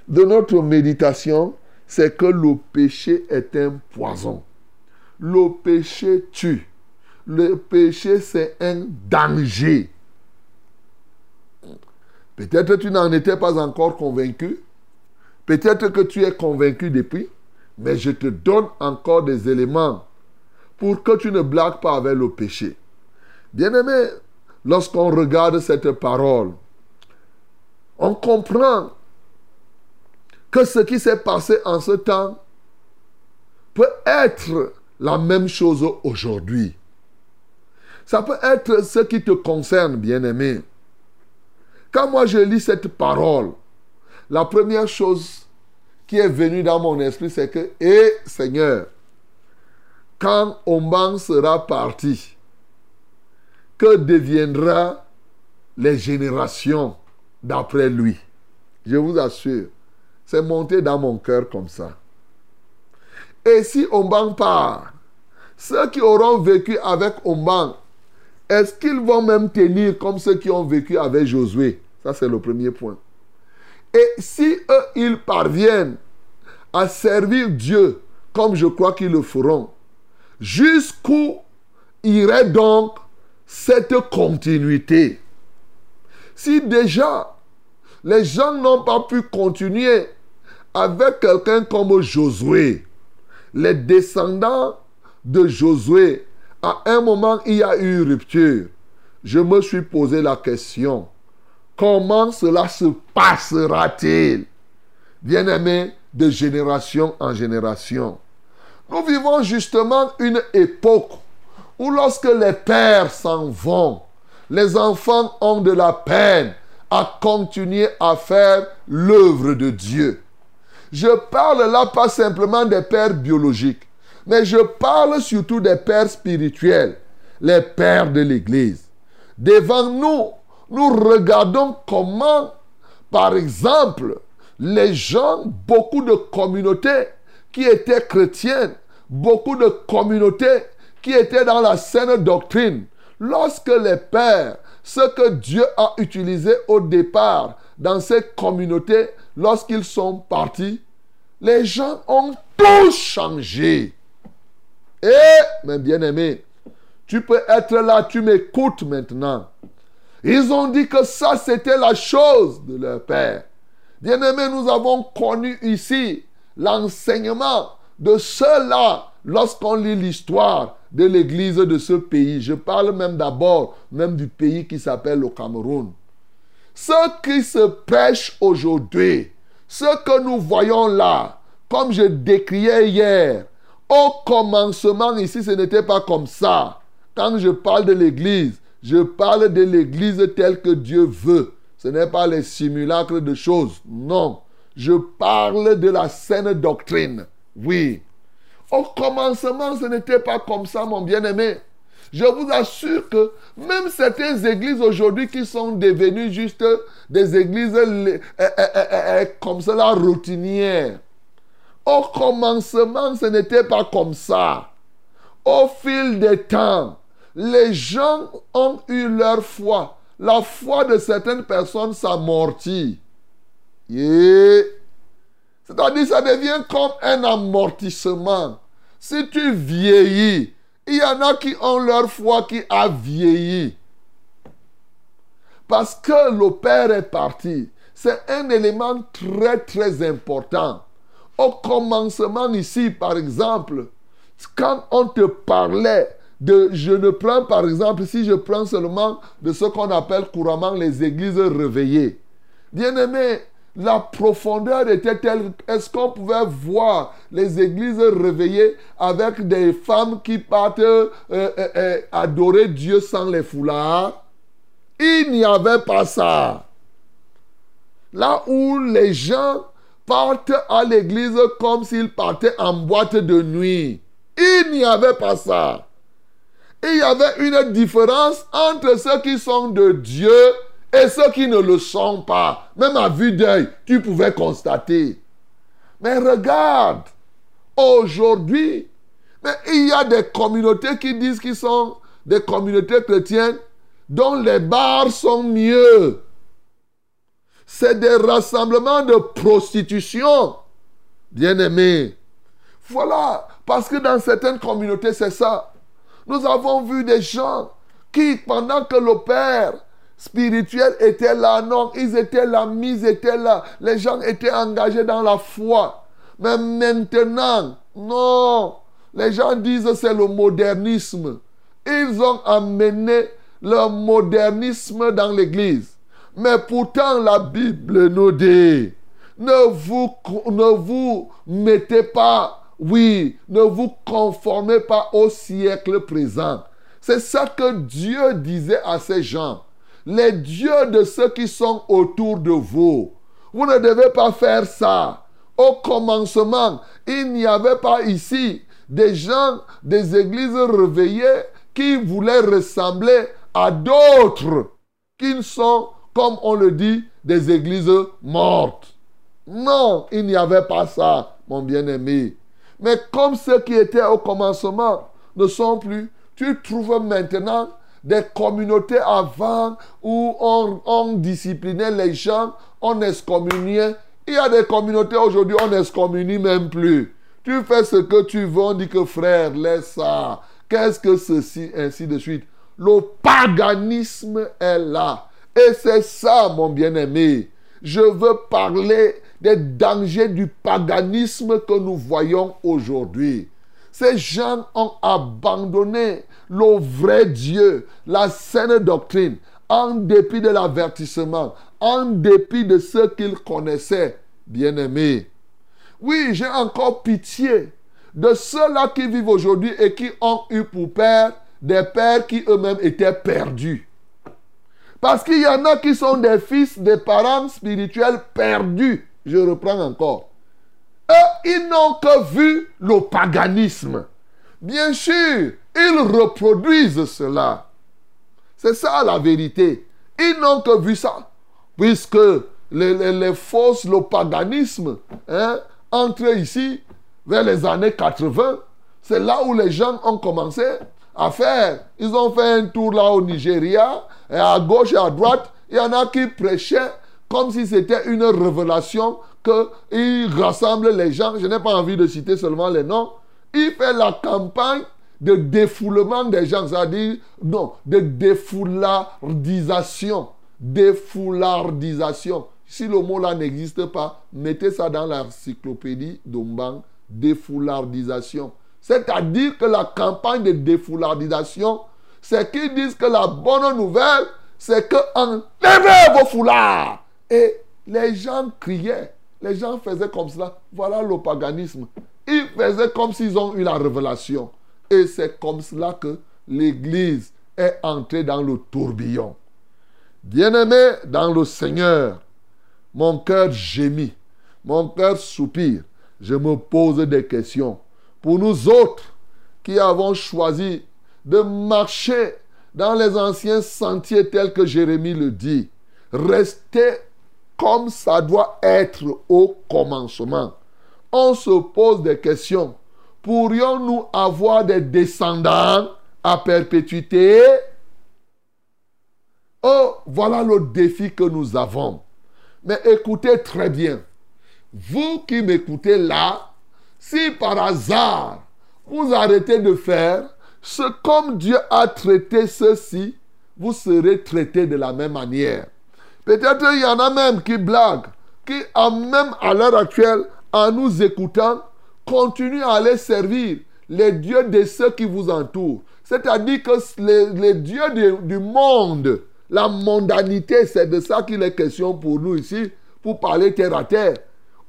de notre méditation, c'est que le péché est un poison. Le péché tue. Le péché, c'est un danger. Peut-être tu n'en étais pas encore convaincu. Peut-être que tu es convaincu depuis. Mais je te donne encore des éléments pour que tu ne blagues pas avec le péché. Bien-aimé, lorsqu'on regarde cette parole, on comprend que ce qui s'est passé en ce temps peut être la même chose aujourd'hui. Ça peut être ce qui te concerne, bien-aimé. Quand moi je lis cette parole, la première chose qui est venue dans mon esprit, c'est que, hé Seigneur, quand Oman sera parti, que deviendra les générations d'après lui? Je vous assure, c'est monté dans mon cœur comme ça. Et si Omban part, ceux qui auront vécu avec Omban, est-ce qu'ils vont même tenir comme ceux qui ont vécu avec Josué? Ça, c'est le premier point. Et si eux, ils parviennent à servir Dieu comme je crois qu'ils le feront, jusqu'où irait donc cette continuité? Si déjà les gens n'ont pas pu continuer avec quelqu'un comme Josué, les descendants de Josué, à un moment, il y a eu rupture. Je me suis posé la question, comment cela se passera-t-il Bien-aimé, de génération en génération? Nous vivons justement une époque où lorsque les pères s'en vont, les enfants ont de la peine à continuer à faire l'œuvre de Dieu. Je parle là pas simplement des pères biologiques, mais je parle surtout des pères spirituels, les pères de l'Église. Devant nous, nous regardons comment, par exemple, les gens, beaucoup de communautés qui étaient chrétiennes, beaucoup de communautés qui étaient dans la saine doctrine, lorsque les pères, ce que Dieu a utilisé au départ dans ces communautés, lorsqu'ils sont partis, les gens ont tout changé. Et, mes bien-aimés, tu peux être là, tu m'écoutes maintenant. Ils ont dit que ça, c'était la chose de leur père. Bien-aimés, nous avons connu ici l'enseignement de cela lorsqu'on lit l'histoire de l'église de ce pays. Je parle même d'abord même du pays qui s'appelle le Cameroun. Ce qui se prêche aujourd'hui, ce que nous voyons là, comme je décriais hier, au commencement ici, ce n'était pas comme ça. Quand je parle de l'église, je parle de l'église telle que Dieu veut. Ce n'est pas les simulacres de choses. Non. Je parle de la saine doctrine. Oui. Au commencement, ce n'était pas comme ça, mon bien-aimé. Je vous assure que même certaines églises aujourd'hui qui sont devenues juste des églises euh, euh, euh, comme cela routinières. Au commencement, ce n'était pas comme ça. Au fil des temps, les gens ont eu leur foi. La foi de certaines personnes s'amortit. Yeah. C'est-à-dire, ça devient comme un amortissement. Si tu vieillis, il y en a qui ont leur foi qui a vieilli. Parce que le Père est parti. C'est un élément très très important. Au commencement ici, par exemple, quand on te parlait de, je ne prends par exemple, si je prends seulement de ce qu'on appelle couramment les églises réveillées. Bien aimé, la profondeur était telle, est-ce qu'on pouvait voir les églises réveillées avec des femmes qui partent euh, euh, euh, adorer Dieu sans les foulards? Il n'y avait pas ça. Là où les gens partent à l'église comme s'ils partaient en boîte de nuit. Il n'y avait pas ça. il y avait une différence entre ceux qui sont de Dieu et ceux qui ne le sont pas. Même à vue d'œil, tu pouvais constater. Mais regarde, aujourd'hui, mais il y a des communautés qui disent qu'ils sont des communautés chrétiennes dont les bars sont mieux. C'est des rassemblements de prostitution. Bien-aimés. Voilà. Parce que dans certaines communautés, c'est ça. Nous avons vu des gens qui, pendant que le Père spirituel était là, non, ils étaient là, ils étaient là. Les gens étaient engagés dans la foi. Mais maintenant, non. Les gens disent c'est le modernisme. Ils ont amené le modernisme dans l'église. Mais pourtant, la Bible nous dit, ne vous, ne vous mettez pas, oui, ne vous conformez pas au siècle présent. C'est ça que Dieu disait à ces gens. Les dieux de ceux qui sont autour de vous. Vous ne devez pas faire ça. Au commencement, il n'y avait pas ici des gens des églises réveillées qui voulaient ressembler à d'autres qui sont, comme on le dit, des églises mortes. Non, il n'y avait pas ça, mon bien-aimé. Mais comme ceux qui étaient au commencement ne sont plus, tu trouves maintenant des communautés avant où on, disciplinait les gens, on excommuniait. Il y a des communautés aujourd'hui, on n'excommunie même plus. Tu fais ce que tu veux, on dit que frère, laisse ça. Qu'est-ce que ceci, ainsi de suite? Le paganisme est là. Et c'est ça, mon bien-aimé. Je veux parler des dangers du paganisme que nous voyons aujourd'hui. Ces gens ont abandonné le vrai Dieu, la saine doctrine, en dépit de l'avertissement, en dépit de ce qu'ils connaissaient, bien-aimés. Oui, j'ai encore pitié de ceux-là qui vivent aujourd'hui et qui ont eu pour père des pères qui eux-mêmes étaient perdus. Parce qu'il y en a qui sont des fils des parents spirituels perdus. Je reprends encore. Eux, ils n'ont que vu le paganisme. Bien sûr, ils reproduisent cela. C'est ça la vérité. Ils n'ont que vu ça. Puisque les, les, les fausses, le paganisme, hein, entre ici vers les années 80, c'est là où les gens ont commencé à faire. Ils ont fait un tour là au Nigeria, et à gauche et à droite, il y en a qui prêchaient comme si c'était une révélation qu'ils rassemblent les gens. Je n'ai pas envie de citer seulement les noms. Il fait la campagne de défoulement des gens, c'est-à-dire, non, de défoulardisation. Défoulardisation. Si le mot là n'existe pas, mettez ça dans l'encyclopédie d'Ombang, défoulardisation. C'est-à-dire que la campagne de défoulardisation, c'est qu'ils disent que la bonne nouvelle, c'est que enlevez vos foulards. Et les gens criaient, les gens faisaient comme cela. Voilà le paganisme. Ils faisaient comme s'ils ont eu la révélation. Et c'est comme cela que l'Église est entrée dans le tourbillon. Bien-aimé dans le Seigneur, mon cœur gémit, mon cœur soupire. Je me pose des questions. Pour nous autres qui avons choisi de marcher dans les anciens sentiers tels que Jérémie le dit, rester comme ça doit être au commencement. On se pose des questions. Pourrions-nous avoir des descendants à perpétuité? Oh, voilà le défi que nous avons. Mais écoutez très bien. Vous qui m'écoutez là, si par hasard vous arrêtez de faire ce comme Dieu a traité ceci, vous serez traité de la même manière. Peut-être il y en a même qui blaguent, qui même à l'heure actuelle, en nous écoutant, continuent à aller servir les dieux de ceux qui vous entourent. C'est-à-dire que les, dieux du, du monde, la mondanité, c'est de ça qu'il est question pour nous ici, pour parler terre à terre.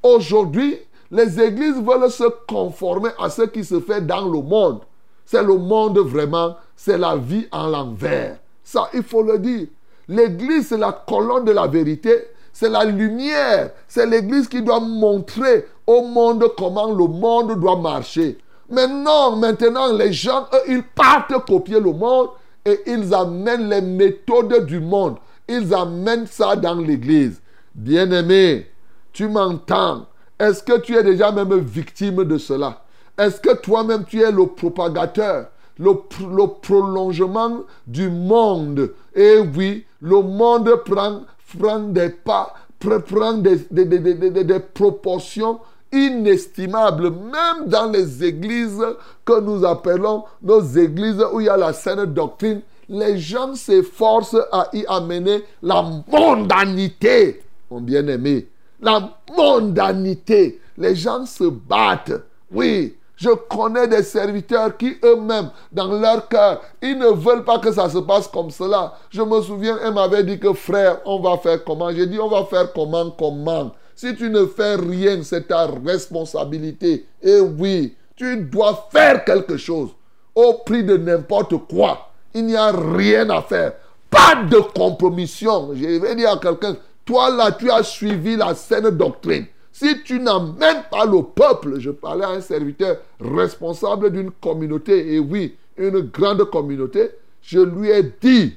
Aujourd'hui, les églises veulent se conformer à ce qui se fait dans le monde. C'est le monde vraiment, c'est la vie en l'envers. Ça, il faut le dire. L'église, c'est la colonne de la vérité, c'est la lumière. C'est l'église qui doit montrer au monde comment le monde doit marcher. Mais non, maintenant, les gens, ils partent copier le monde et ils amènent les méthodes du monde. Ils amènent ça dans l'église. Bien-aimé, tu m'entends? Est-ce que tu es déjà même victime de cela? Est-ce que toi-même tu es le propagateur, le, pr- le prolongement du monde? Et oui, le monde prend, prend des pas, pr- prend des- des proportions inestimables, même dans les églises que nous appelons nos églises où il y a la saine doctrine. Les gens s'efforcent à y amener la mondanité, mon bien-aimé. La mondanité. Les gens se battent. Oui, je connais des serviteurs qui eux-mêmes, dans leur cœur, ils ne veulent pas que ça se passe comme cela. Je me souviens, elle m'avait dit que frère, on va faire comment? J'ai dit, on va faire comment, comment? Si tu ne fais rien, c'est ta responsabilité. Et oui, tu dois faire quelque chose au prix de n'importe quoi. Il n'y a rien à faire. Pas de compromission. Je vais dire à quelqu'un, toi là, tu as suivi la saine doctrine. Si tu n'amènes pas le peuple, je parlais à un serviteur responsable d'une communauté, et oui, une grande communauté, je lui ai dit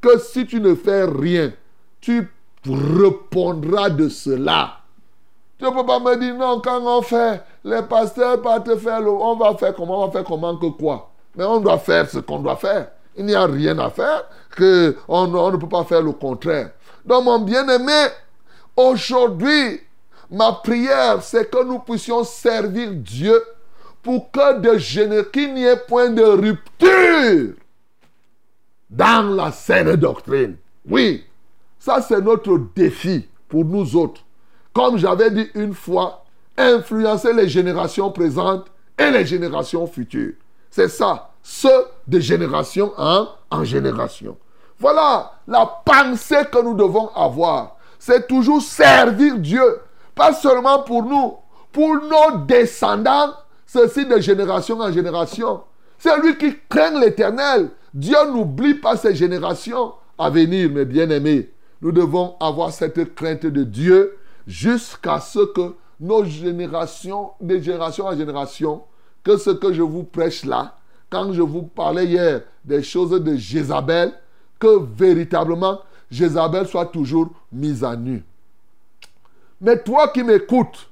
que si tu ne fais rien, tu répondras de cela. Tu ne peux pas me dire non, quand on fait, les pasteurs partent faire. On va faire comment On va faire comment que quoi Mais on doit faire ce qu'on doit faire. Il n'y a rien à faire, que on ne peut pas faire le contraire. Donc, mon bien-aimé, aujourd'hui, ma prière, c'est que nous puissions servir Dieu pour que de qu'il n'y ait point de rupture dans la saine doctrine. Oui, ça c'est notre défi pour nous autres. Comme j'avais dit une fois, influencer les générations présentes et les générations futures. C'est ça, ce de génération en, en génération. Voilà la pensée que nous devons avoir. C'est toujours servir Dieu. Pas seulement pour nous, pour nos descendants, ceci de génération en génération. C'est lui qui craint l'éternel. Dieu n'oublie pas ses générations à venir, mes bien-aimés. Nous devons avoir cette crainte de Dieu jusqu'à ce que nos générations, de génération en génération, que ce que je vous prêche là, quand je vous parlais hier des choses de Jézabel, que véritablement Jézabel soit toujours mise à nu. Mais toi qui m'écoutes,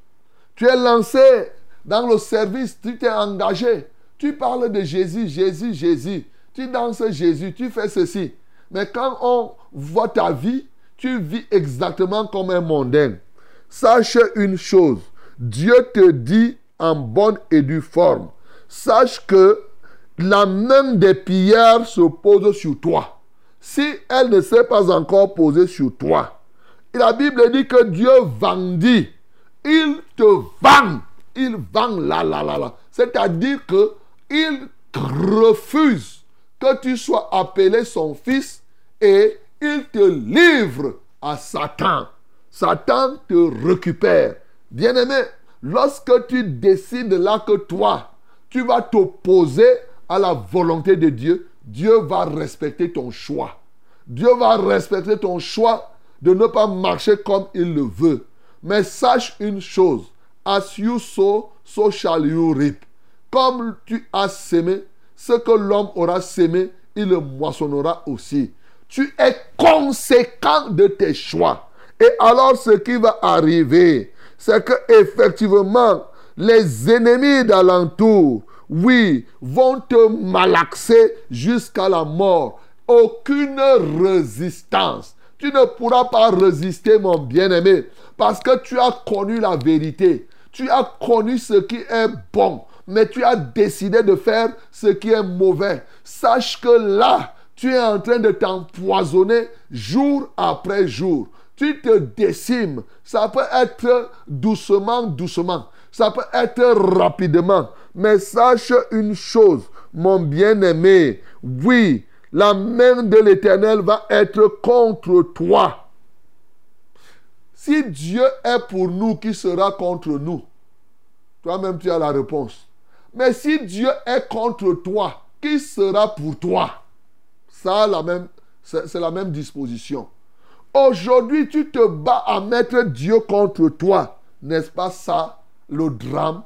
tu es lancé dans le service, tu t'es engagé, tu parles de Jésus, Jésus, Jésus, tu danses Jésus, tu fais ceci. Mais quand on voit ta vie, tu vis exactement comme un mondain. Sache une chose, Dieu te dit en bonne et due forme, sache que la main des pillards se pose sur toi. Si elle ne s'est pas encore posée sur toi, la Bible dit que Dieu vendit. Il te vend. Il vend là, là, là, là. C'est-à-dire que il refuse que tu sois appelé son fils et il te livre à Satan. Satan te récupère. Bien-aimé, lorsque tu décides là que toi, tu vas t'opposer à la volonté de Dieu, Dieu va respecter ton choix. Dieu va respecter ton choix de ne pas marcher comme il le veut. Mais sache une chose, as you sow, so shall you reap. Comme tu as sémé, ce que l'homme aura sémé, il le moissonnera aussi. Tu es conséquent de tes choix. Et alors ce qui va arriver, c'est que effectivement, les ennemis d'alentour, oui, vont te malaxer jusqu'à la mort. Aucune résistance. Tu ne pourras pas résister, mon bien-aimé, parce que tu as connu la vérité. Tu as connu ce qui est bon, mais tu as décidé de faire ce qui est mauvais. Sache que là, tu es en train de t'empoisonner jour après jour. Tu te décimes. Ça peut être doucement, doucement. Ça peut être rapidement. Mais sache une chose, mon bien-aimé. Oui, la main de l'Éternel va être contre toi. Si Dieu est pour nous, qui sera contre nous? Toi-même, tu as la réponse. Mais si Dieu est contre toi, qui sera pour toi? Ça, c'est la même disposition. Aujourd'hui, tu te bats à mettre Dieu contre toi. N'est-ce pas ça le drame?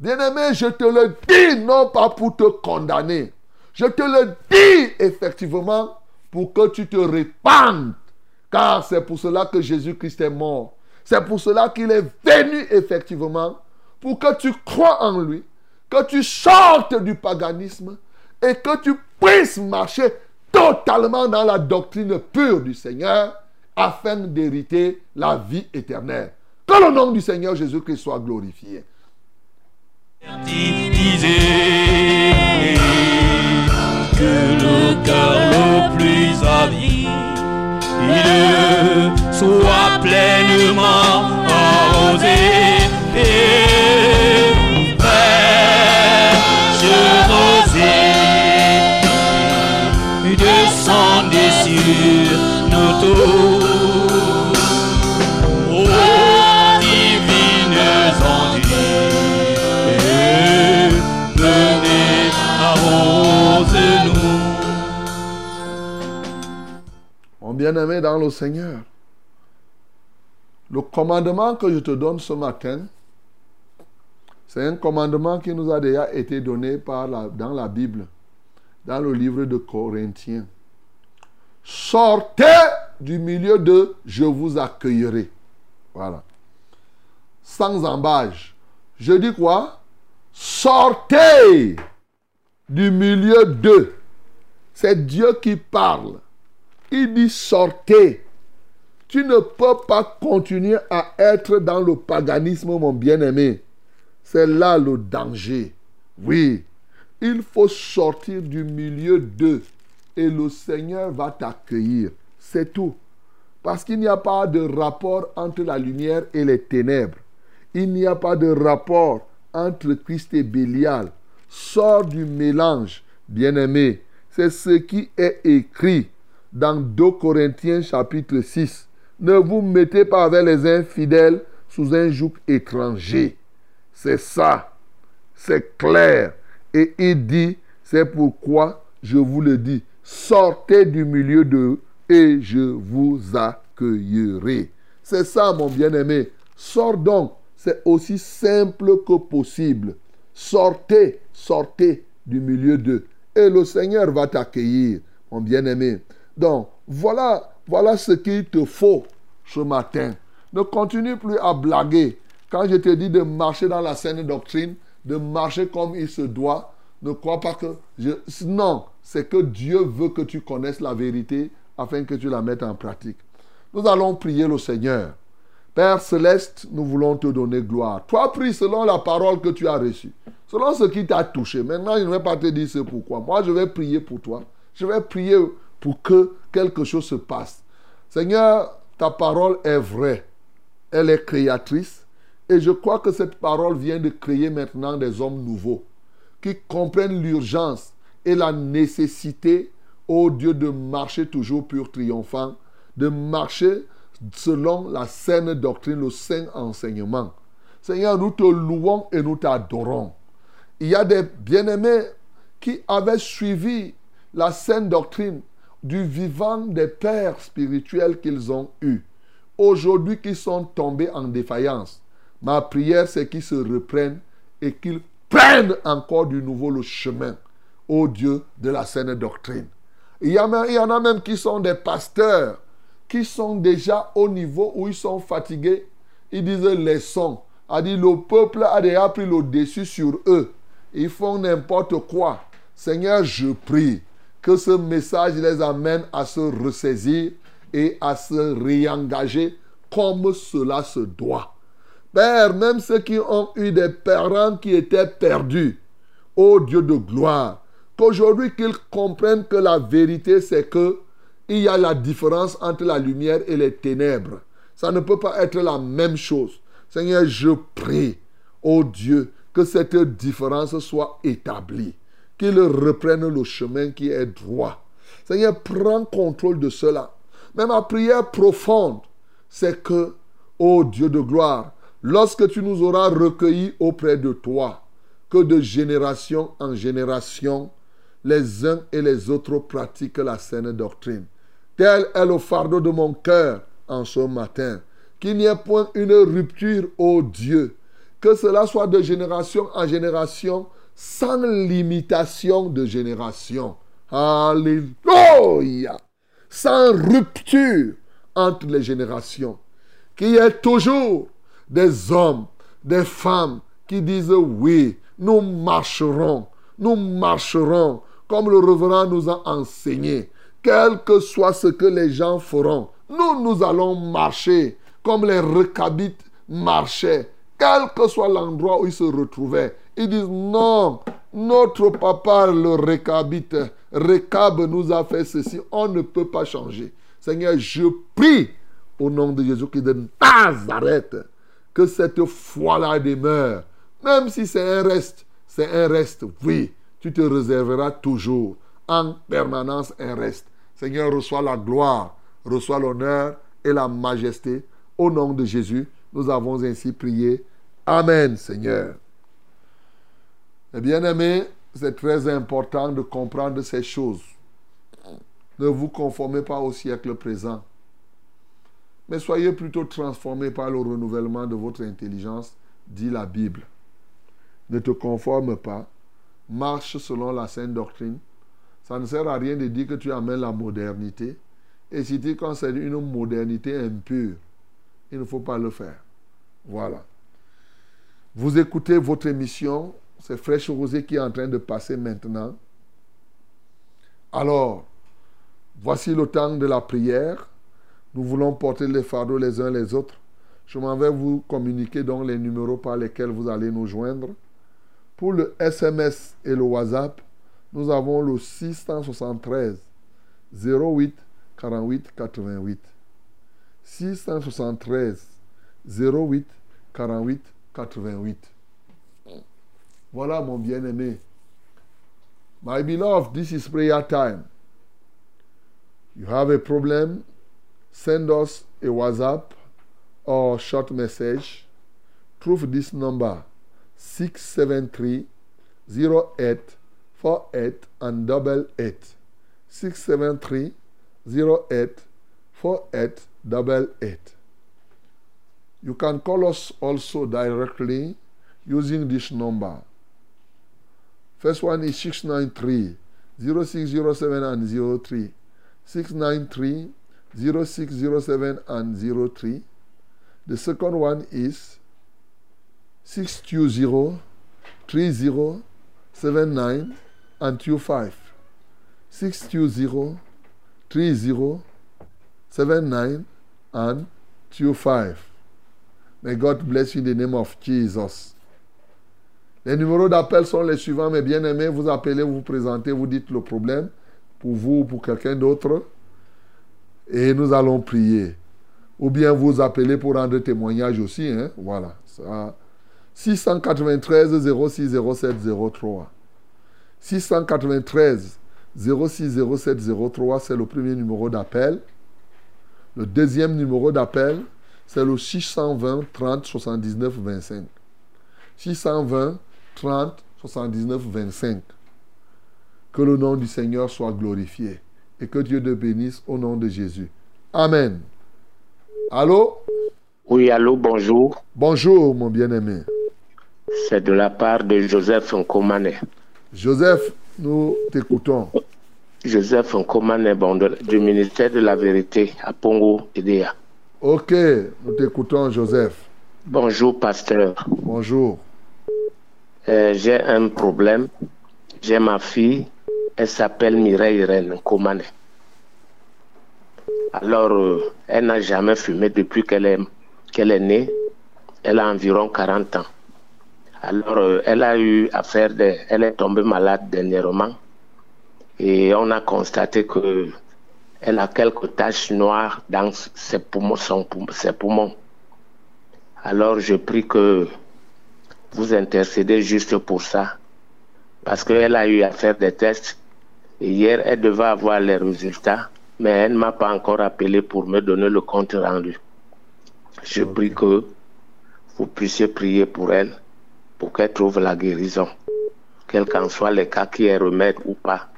Bien-aimé, je te le dis, non pas pour te condamner. Je te le dis effectivement pour que tu te répandes. Car c'est pour cela que Jésus-Christ est mort. C'est pour cela qu'il est venu effectivement, pour que tu crois en lui, que tu sortes du paganisme et que tu puisses marcher totalement dans la doctrine pure du Seigneur afin d'hériter la vie éternelle. Que le nom du Seigneur Jésus-Christ soit glorifié. Que le cœur le plus avide soit pleinement arrosé et fraîche rosée descendez sur nous tous. Bien-aimé dans le Seigneur, le commandement que je te donne ce matin, c'est un commandement qui nous a déjà été donné dans la Bible, dans le livre de Corinthiens. Sortez du milieu de je vous accueillerai. Voilà. Sans embâge. Je dis quoi? Sortez du milieu de. C'est Dieu qui parle. Il dit sortez. Tu ne peux pas continuer à être dans le paganisme, mon bien-aimé. C'est là le danger. Oui, il faut sortir du milieu d'eux et le Seigneur va t'accueillir. C'est tout. Parce qu'il n'y a pas de rapport entre la lumière et les ténèbres. Il n'y a pas de rapport entre Christ et Bélial. Sors du mélange, bien-aimé. C'est ce qui est écrit dans 2 Corinthiens chapitre 6. Ne vous mettez pas avec les infidèles sous un joug étranger. C'est ça. C'est clair. Et il dit, c'est pourquoi je vous le dis, sortez du milieu d'eux et je vous accueillerai. C'est ça, mon bien-aimé. Sors donc. C'est aussi simple que possible. Sortez, sortez du milieu d'eux. Et le Seigneur va t'accueillir, mon bien-aimé. Donc, voilà, voilà ce qu'il te faut ce matin. Ne continue plus à blaguer. Quand je te dis de marcher dans la saine doctrine, de marcher comme il se doit, ne crois pas que... Je... Non, c'est que Dieu veut que tu connaisses la vérité afin que tu la mettes en pratique. Nous allons prier le Seigneur. Père céleste, nous voulons te donner gloire. Toi, prie selon la parole que tu as reçue, selon ce qui t'a touché. Maintenant, je ne vais pas te dire ce pourquoi. Moi, je vais prier pour toi. Je vais prier pour que quelque chose se passe. Seigneur, ta parole est vraie. Elle est créatrice. Et je crois que cette parole vient de créer maintenant des hommes nouveaux qui comprennent l'urgence et la nécessité, ô Dieu, de marcher toujours pur triomphant, de marcher selon la saine doctrine, le saint enseignement. Seigneur, nous te louons et nous t'adorons. Il y a des bien-aimés qui avaient suivi la saine doctrine du vivant des pères spirituels qu'ils ont eus. Aujourd'hui, qui sont tombés en défaillance. Ma prière, c'est qu'ils se reprennent et qu'ils prennent encore du nouveau le chemin, ô Dieu, de la saine doctrine. Il y en a même qui sont des pasteurs, qui sont déjà au niveau où ils sont fatigués. Ils disent laissons. A dit le peuple a déjà pris le dessus sur eux. Ils font n'importe quoi. Seigneur, je prie que ce message les amène à se ressaisir et à se réengager comme cela se doit. Père, même ceux qui ont eu des parents qui étaient perdus, ô Dieu de gloire, qu'aujourd'hui qu'ils comprennent que la vérité c'est que il y a la différence entre la lumière et les ténèbres. Ça ne peut pas être la même chose. Seigneur, je prie, ô Dieu, que cette différence soit établie, qu'ils reprennent le chemin qui est droit. Seigneur, prends contrôle de cela. Mais ma prière profonde, c'est que, ô Dieu de gloire, lorsque tu nous auras recueillis auprès de toi, que de génération en génération, les uns et les autres pratiquent la saine doctrine. Tel est le fardeau de mon cœur en ce matin. Qu'il n'y ait point une rupture, ô Dieu. Que cela soit de génération en génération, sans limitation de génération. Alléluia. Sans rupture entre les générations. Qu'il y ait toujours des hommes, des femmes qui disent oui, nous marcherons, nous marcherons comme le reverend nous a enseigné. Quel que soit ce que les gens feront, nous, nous allons marcher comme les recabites marchaient. Quel que soit l'endroit où ils se retrouvaient. Ils disent non, notre papa, le recabite, Recab nous a fait ceci. On ne peut pas changer. Seigneur, je prie au nom de Jésus qui de Nazareth que cette foi-là demeure. Même si c'est un reste, c'est un reste, oui. Tu te réserveras toujours en permanence un reste. Seigneur, reçois la gloire, reçois l'honneur et la majesté. Au nom de Jésus, nous avons ainsi prié. Amen, Seigneur. Et bien aimé, c'est très important de comprendre ces choses. Ne vous conformez pas au siècle présent, mais soyez plutôt transformés par le renouvellement de votre intelligence, dit la Bible. Ne te conforme pas, marche selon la sainte doctrine. Ça ne sert à rien de dire que tu amènes la modernité. Et si tu considères une modernité impure, il ne faut pas le faire. Voilà. Vous écoutez votre émission, c'est Fraîche Rosée qui est en train de passer maintenant. Alors, voici le temps de la prière. Nous voulons porter les fardeaux les uns les autres. Je m'en vais vous communiquer donc les numéros par lesquels vous allez nous joindre. Pour le SMS et le WhatsApp, nous avons le 673 08 48 88. 673 08 48 88. Voilà mon bien-aimé. My beloved, this is prayer time. You have a problem, send us a WhatsApp or short message. Proof this number 673 08 48 and double 8. 673 08 48 double 8. You can call us also directly using this number. First one is 693 0607 and 03. 693 0607 and 03. The second one is 620 30 79 and 25. 620 30 79 and 25. May God bless you in the name of Jesus. Les numéros d'appel sont les suivants, mes bien-aimés. Vous appelez, vous vous présentez, vous dites le problème pour vous ou pour quelqu'un d'autre. Et nous allons prier. Ou bien vous appelez pour rendre témoignage aussi. Hein? Voilà. Ça. 693 06 07 03. 693 06 07 03, c'est le premier numéro d'appel. Le deuxième numéro d'appel, c'est le 620 30 79 25. 620 30 79 25. Que le nom du Seigneur soit glorifié et que Dieu te bénisse au nom de Jésus. Amen. Allô? Oui, allô, bonjour. Bonjour, mon bien-aimé. C'est de la part de Joseph Nkomane. Joseph, nous t'écoutons. Joseph Nkomane, bon, du ministère de la Vérité à Pongo, Idea. Ok, nous t'écoutons, Joseph. Bonjour, pasteur. Bonjour. Euh, J'ai un problème. J'ai ma fille. Elle s'appelle Mireille Irène Nkomane. Alors, euh, elle n'a jamais fumé depuis qu'elle est, qu'elle est née. Elle a environ 40 ans. Alors, euh, elle a eu à faire des... Elle est tombée malade dernièrement. Et on a constaté que elle a quelques taches noires dans ses poumons, son poum- ses poumons. Alors, je prie que vous intercédez juste pour ça. Parce qu'elle a eu à faire des tests. Et hier, elle devait avoir les résultats. Mais elle ne m'a pas encore appelé pour me donner le compte rendu. Je prie que vous puissiez prier pour elle, pour qu'elle trouve la guérison. Quel qu'en soit les cas, qui est remède ou pas.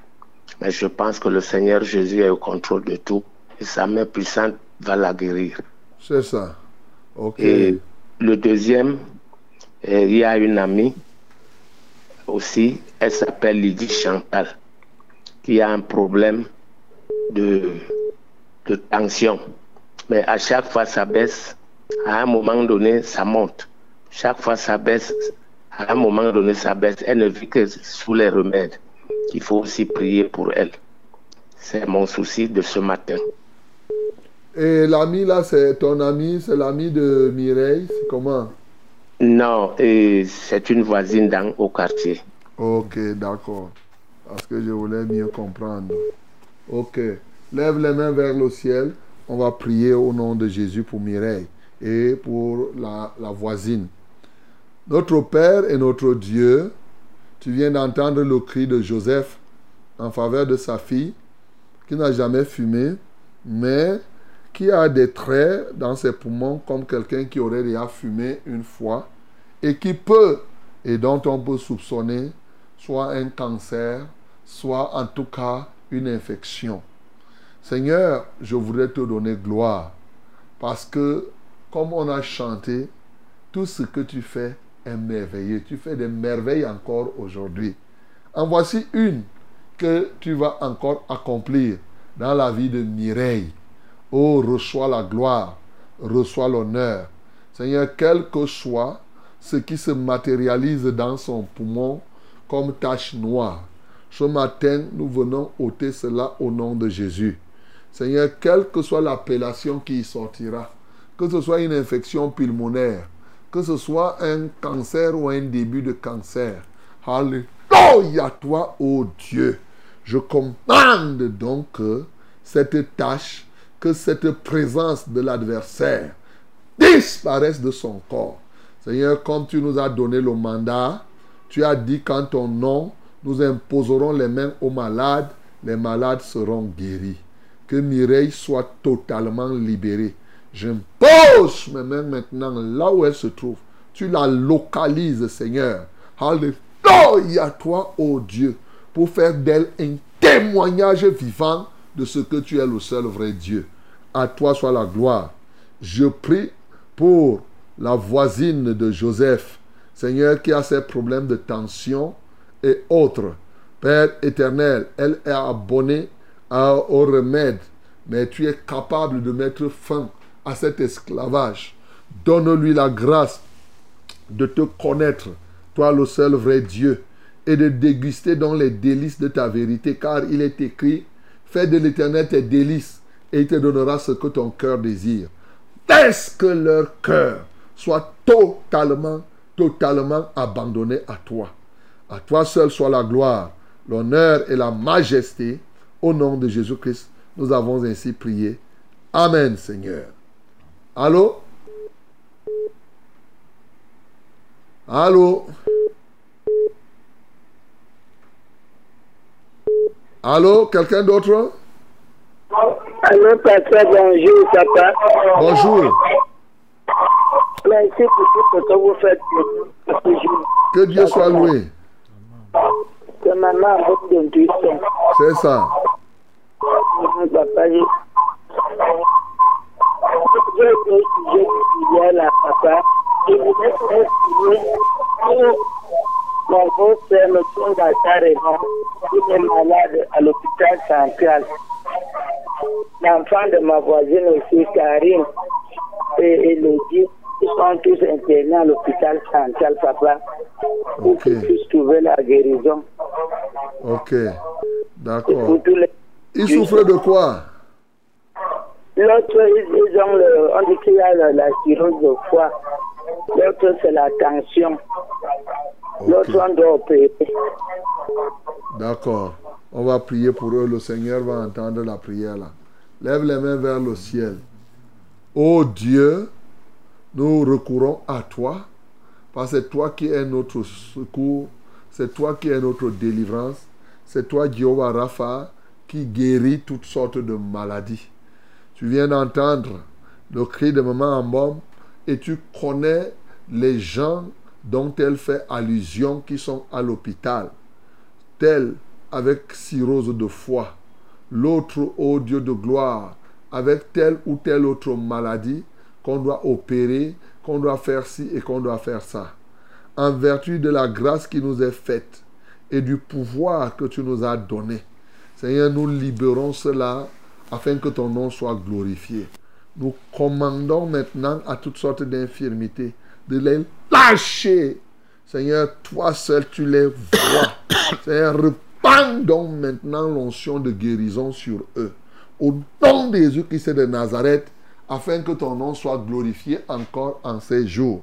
Mais je pense que le Seigneur Jésus est au contrôle de tout. Et sa main puissante va la guérir. C'est ça. Ok. Et le deuxième, Et il y a une amie aussi, elle s'appelle Lydie Chantal, qui a un problème de, de tension. Mais à chaque fois, ça baisse. À un moment donné, ça monte. Chaque fois, ça baisse. À un moment donné, ça baisse. Elle ne vit que sous les remèdes. Il faut aussi prier pour elle. C'est mon souci de ce matin. Et l'ami là, c'est ton ami, c'est l'ami de Mireille, c'est comment? Non, c'est une voisine dans au quartier. Ok, d'accord. Parce que je voulais mieux comprendre. Ok. Lève les mains vers le ciel. On va prier au nom de Jésus pour Mireille et pour la, la voisine. Notre Père et notre Dieu, tu viens d'entendre le cri de Joseph en faveur de sa fille qui n'a jamais fumé, mais qui a des traits dans ses poumons comme quelqu'un qui aurait déjà fumé une fois et qui peut, et dont on peut soupçonner, soit un cancer, soit en tout cas une infection. Seigneur, je voudrais te donner gloire parce que, comme on a chanté, tout ce que tu fais merveilleux. Tu fais des merveilles encore aujourd'hui. En voici une que tu vas encore accomplir dans la vie de Mireille. Oh, reçois la gloire, reçois l'honneur. Seigneur, quel que soit ce qui se matérialise dans son poumon comme tache noire, ce matin, nous venons ôter cela au nom de Jésus. Seigneur, quelle que soit l'appellation qui y sortira, que ce soit une infection pulmonaire, que ce soit un cancer ou un début de cancer, Alléluia toi, ô Dieu. Je commande donc que cette tâche, que cette présence de l'adversaire disparaisse de son corps. Seigneur, comme tu nous as donné le mandat, tu as dit qu'en ton nom, nous imposerons les mains aux malades, les malades seront guéris. Que Mireille soit totalement libérée. J'impose mes mains maintenant là où elle se trouve. Tu la localises, Seigneur. Alléluia, toi, ô Dieu, pour faire d'elle un témoignage vivant de ce que tu es le seul vrai Dieu. À toi soit la gloire. Je prie pour la voisine de Joseph, Seigneur, qui a ses problèmes de tension et autres. Père éternel, elle est abonnée à- au remède, mais tu es capable de mettre fin à cet esclavage. Donne-lui la grâce de te connaître, toi le seul vrai Dieu, et de déguster dans les délices de ta vérité, car il est écrit, fais de l'éternel tes délices, et il te donnera ce que ton cœur désire. Laisse que leur cœur soit totalement, totalement abandonné à toi? À toi seul soit la gloire, l'honneur et la majesté. Au nom de Jésus-Christ, nous avons ainsi prié. Amen, Seigneur. Allô? Allô? Allô? Quelqu'un d'autre? Allô, pasteur, bonjour, papa. Bonjour. Merci pour tout ce que vous faites pour. Que Dieu soit loué. Que maman d'intuition. C'est ça. Papa, j'ai été étudié hier, là, papa. Et vous êtes estimé pour mon beau frère, le son Il est malade à l'hôpital central. L'enfant de ma voisine aussi, Karine et Elodie, ils sont tous internés à l'hôpital central, papa, pour qu'ils puissent trouver la guérison. Ok. D'accord. pour tous les... Il souffre de quoi? L'autre, ils, ont le, on dit qu'il y a la, la cirrhose de foie. L'autre, c'est la tension. L'autre, on doit opérer. D'accord. On va prier pour eux. Le Seigneur va entendre la prière là. Lève les mains vers le ciel. Ô Dieu, nous recourons à toi. Parce que c'est toi qui es notre secours. C'est toi qui es notre délivrance. C'est toi, Jéhovah Rapha, qui guérit toutes sortes de maladies. Tu viens d'entendre le cri de maman Ambom et tu connais les gens dont elle fait allusion qui sont à l'hôpital tel avec cirrhose de foie, l'autre, ô Dieu de gloire, avec telle ou telle autre maladie qu'on doit opérer, qu'on doit faire ci et qu'on doit faire ça. en vertu de la grâce qui nous est faite et du pouvoir que tu nous as donné. Seigneur, nous libérons cela afin que ton nom soit glorifié. Nous commandons maintenant à toutes sortes d'infirmités de les lâcher. Seigneur, toi seul, tu les vois. Seigneur, repends donc maintenant l'onction de guérison sur eux. Au nom de Jésus-Christ de Nazareth, afin que ton nom soit glorifié encore en ces jours.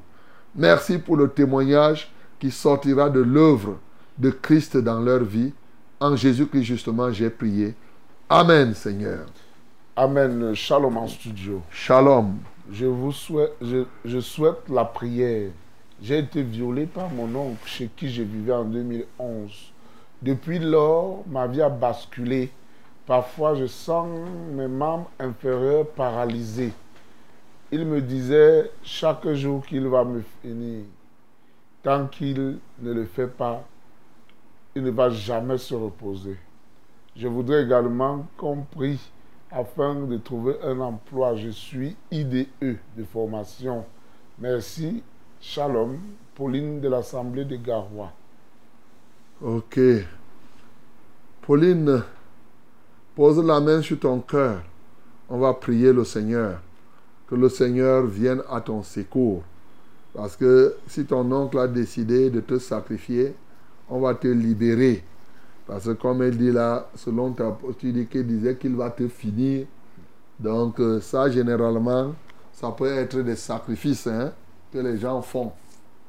Merci pour le témoignage qui sortira de l'œuvre de Christ dans leur vie. En Jésus-Christ, justement, j'ai prié. Amen, Seigneur. Amen. Shalom en studio. Shalom. Je vous souhaite, je, je souhaite la prière. J'ai été violé par mon oncle chez qui je vivais en 2011. Depuis lors, ma vie a basculé. Parfois, je sens mes membres inférieurs paralysés. Il me disait chaque jour qu'il va me finir. Tant qu'il ne le fait pas, il ne va jamais se reposer. Je voudrais également qu'on prie afin de trouver un emploi. Je suis IDE de formation. Merci. Shalom. Pauline de l'Assemblée de Garoua. Ok. Pauline, pose la main sur ton cœur. On va prier le Seigneur. Que le Seigneur vienne à ton secours. Parce que si ton oncle a décidé de te sacrifier, on va te libérer. Parce que comme elle dit là, selon ta tu dis qu'il disait qu'il va te finir. Donc euh, ça, généralement, ça peut être des sacrifices hein, que les gens font.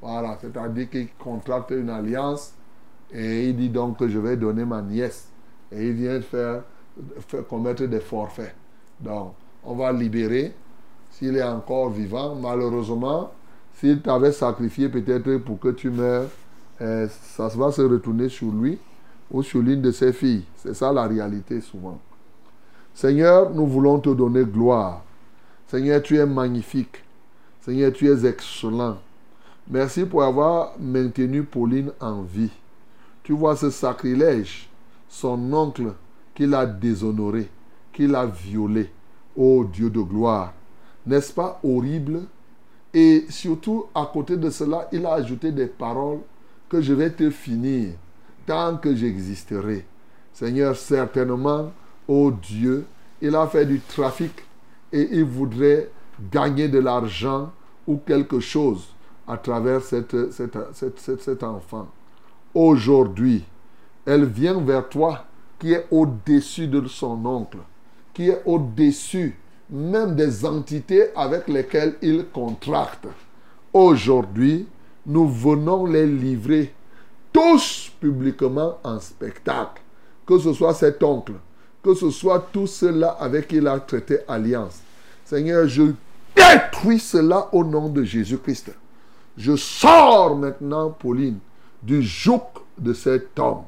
Voilà, c'est-à-dire qu'ils contractent une alliance et il dit donc que je vais donner ma nièce. Et il vient faire, faire commettre des forfaits. Donc, on va libérer. S'il est encore vivant, malheureusement, s'il t'avait sacrifié peut-être pour que tu meurs, euh, ça va se retourner sur lui ou sur l'une de ses filles. C'est ça la réalité souvent. Seigneur, nous voulons te donner gloire. Seigneur, tu es magnifique. Seigneur, tu es excellent. Merci pour avoir maintenu Pauline en vie. Tu vois ce sacrilège, son oncle qui l'a déshonoré, qui l'a violé. Ô Dieu de gloire, n'est-ce pas horrible? Et surtout, à côté de cela, il a ajouté des paroles que je vais te finir tant que j'existerai. Seigneur, certainement, ô Dieu, il a fait du trafic et il voudrait gagner de l'argent ou quelque chose à travers cette- cette- cette- cet enfant. Aujourd'hui, elle vient vers toi qui est au-dessus de son oncle, qui est au-dessus même des entités avec lesquelles il contracte. Aujourd'hui, nous venons les livrer tous publiquement en spectacle. Que ce soit cet oncle, que ce soit tout cela avec qui il a traité alliance. Seigneur, je détruis cela au nom de Jésus-Christ. Je sors maintenant, Pauline, du joug de cet homme.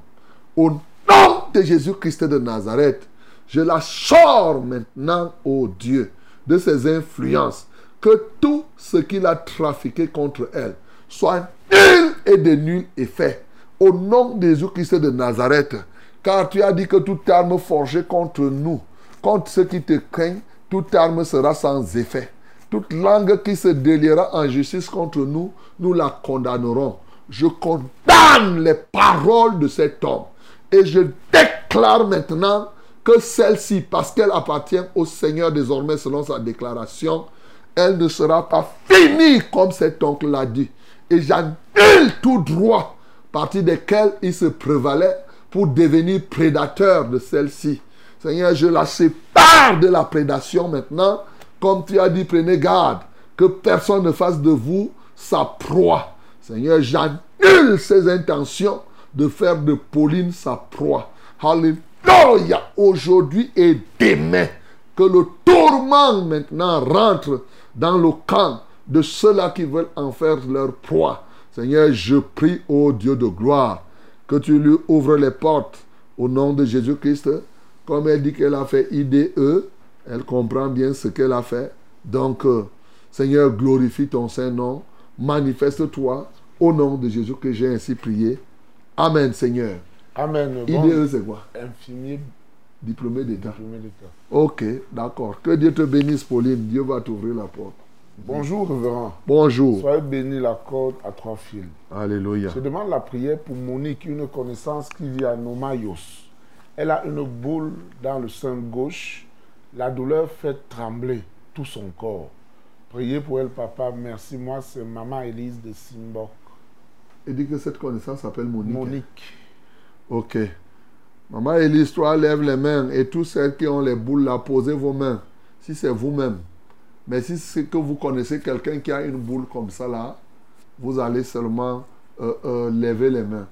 Au nom de Jésus-Christ de Nazareth, je la sors maintenant, ô Dieu, de ses influences. Que tout ce qu'il a trafiqué contre elle soit nul et de nul effet. Au nom de Jésus-Christ de Nazareth, car tu as dit que toute arme forgée contre nous, contre ceux qui te craignent, toute arme sera sans effet. Toute langue qui se déliera en justice contre nous, nous la condamnerons. Je condamne les paroles de cet homme. Et je déclare maintenant que celle-ci, parce qu'elle appartient au Seigneur désormais selon sa déclaration, elle ne sera pas finie comme cet oncle l'a dit. Et j'annule tout droit, partie desquels il se prévalait pour devenir prédateur de celle-ci. Seigneur, je la sépare de la prédation maintenant. Comme tu as dit, prenez garde que personne ne fasse de vous sa proie. Seigneur, j'annule ses intentions de faire de Pauline sa proie. Alléluia. Aujourd'hui et demain, que le tourment maintenant rentre dans le camp de ceux-là qui veulent en faire leur proie. Seigneur, je prie, ô Dieu de gloire, que tu lui ouvres les portes au nom de Jésus-Christ. Comme elle dit qu'elle a fait IDE, elle comprend bien ce qu'elle a fait. Donc, euh, Seigneur, glorifie ton Saint-Nom. Manifeste-toi au nom de Jésus que j'ai ainsi prié. Amen, Seigneur. Amen. IDE, c'est quoi? d'État. diplômé d'État. Ok, d'accord. Que Dieu te bénisse, Pauline. Dieu va t'ouvrir la porte. Bonjour, révérend. Bonjour. Soyez béni la corde à trois fils. Alléluia. Je demande la prière pour Monique, une connaissance qui vit à Nomayos. Elle a une boule dans le sein gauche. La douleur fait trembler tout son corps. Priez pour elle, papa. Merci. Moi, c'est maman Élise de Simbok. Il dit que cette connaissance s'appelle Monique. Monique. Ok. Maman Élise, toi, lève les mains et tous ceux qui ont les boules là, posez vos mains. Si c'est vous-même. Mais si c'est que vous connaissez quelqu'un qui a une boule comme ça vous allez seulement euh, euh, lever les mains.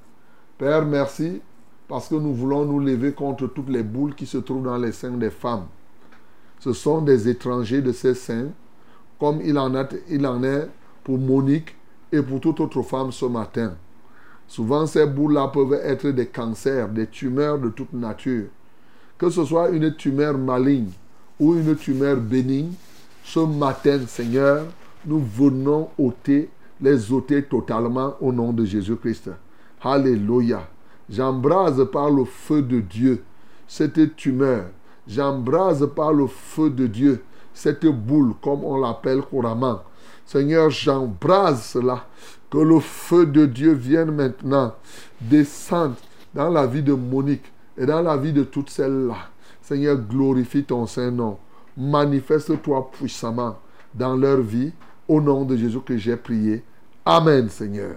Père, merci parce que nous voulons nous lever contre toutes les boules qui se trouvent dans les seins des femmes. Ce sont des étrangers de ces seins, comme il en, a, il en est pour Monique et pour toute autre femme ce matin. Souvent, ces boules-là peuvent être des cancers, des tumeurs de toute nature. Que ce soit une tumeur maligne ou une tumeur bénigne, ce matin, Seigneur, nous venons ôter, les ôter totalement au nom de Jésus-Christ. Alléluia. J'embrase par le feu de Dieu cette tumeur. J'embrase par le feu de Dieu cette boule, comme on l'appelle couramment. Seigneur, j'embrase cela. Que le feu de Dieu vienne maintenant descendre dans la vie de Monique et dans la vie de toutes celles-là. Seigneur, glorifie ton Saint-Nom. Manifeste-toi puissamment dans leur vie. Au nom de Jésus que j'ai prié. Amen, Seigneur.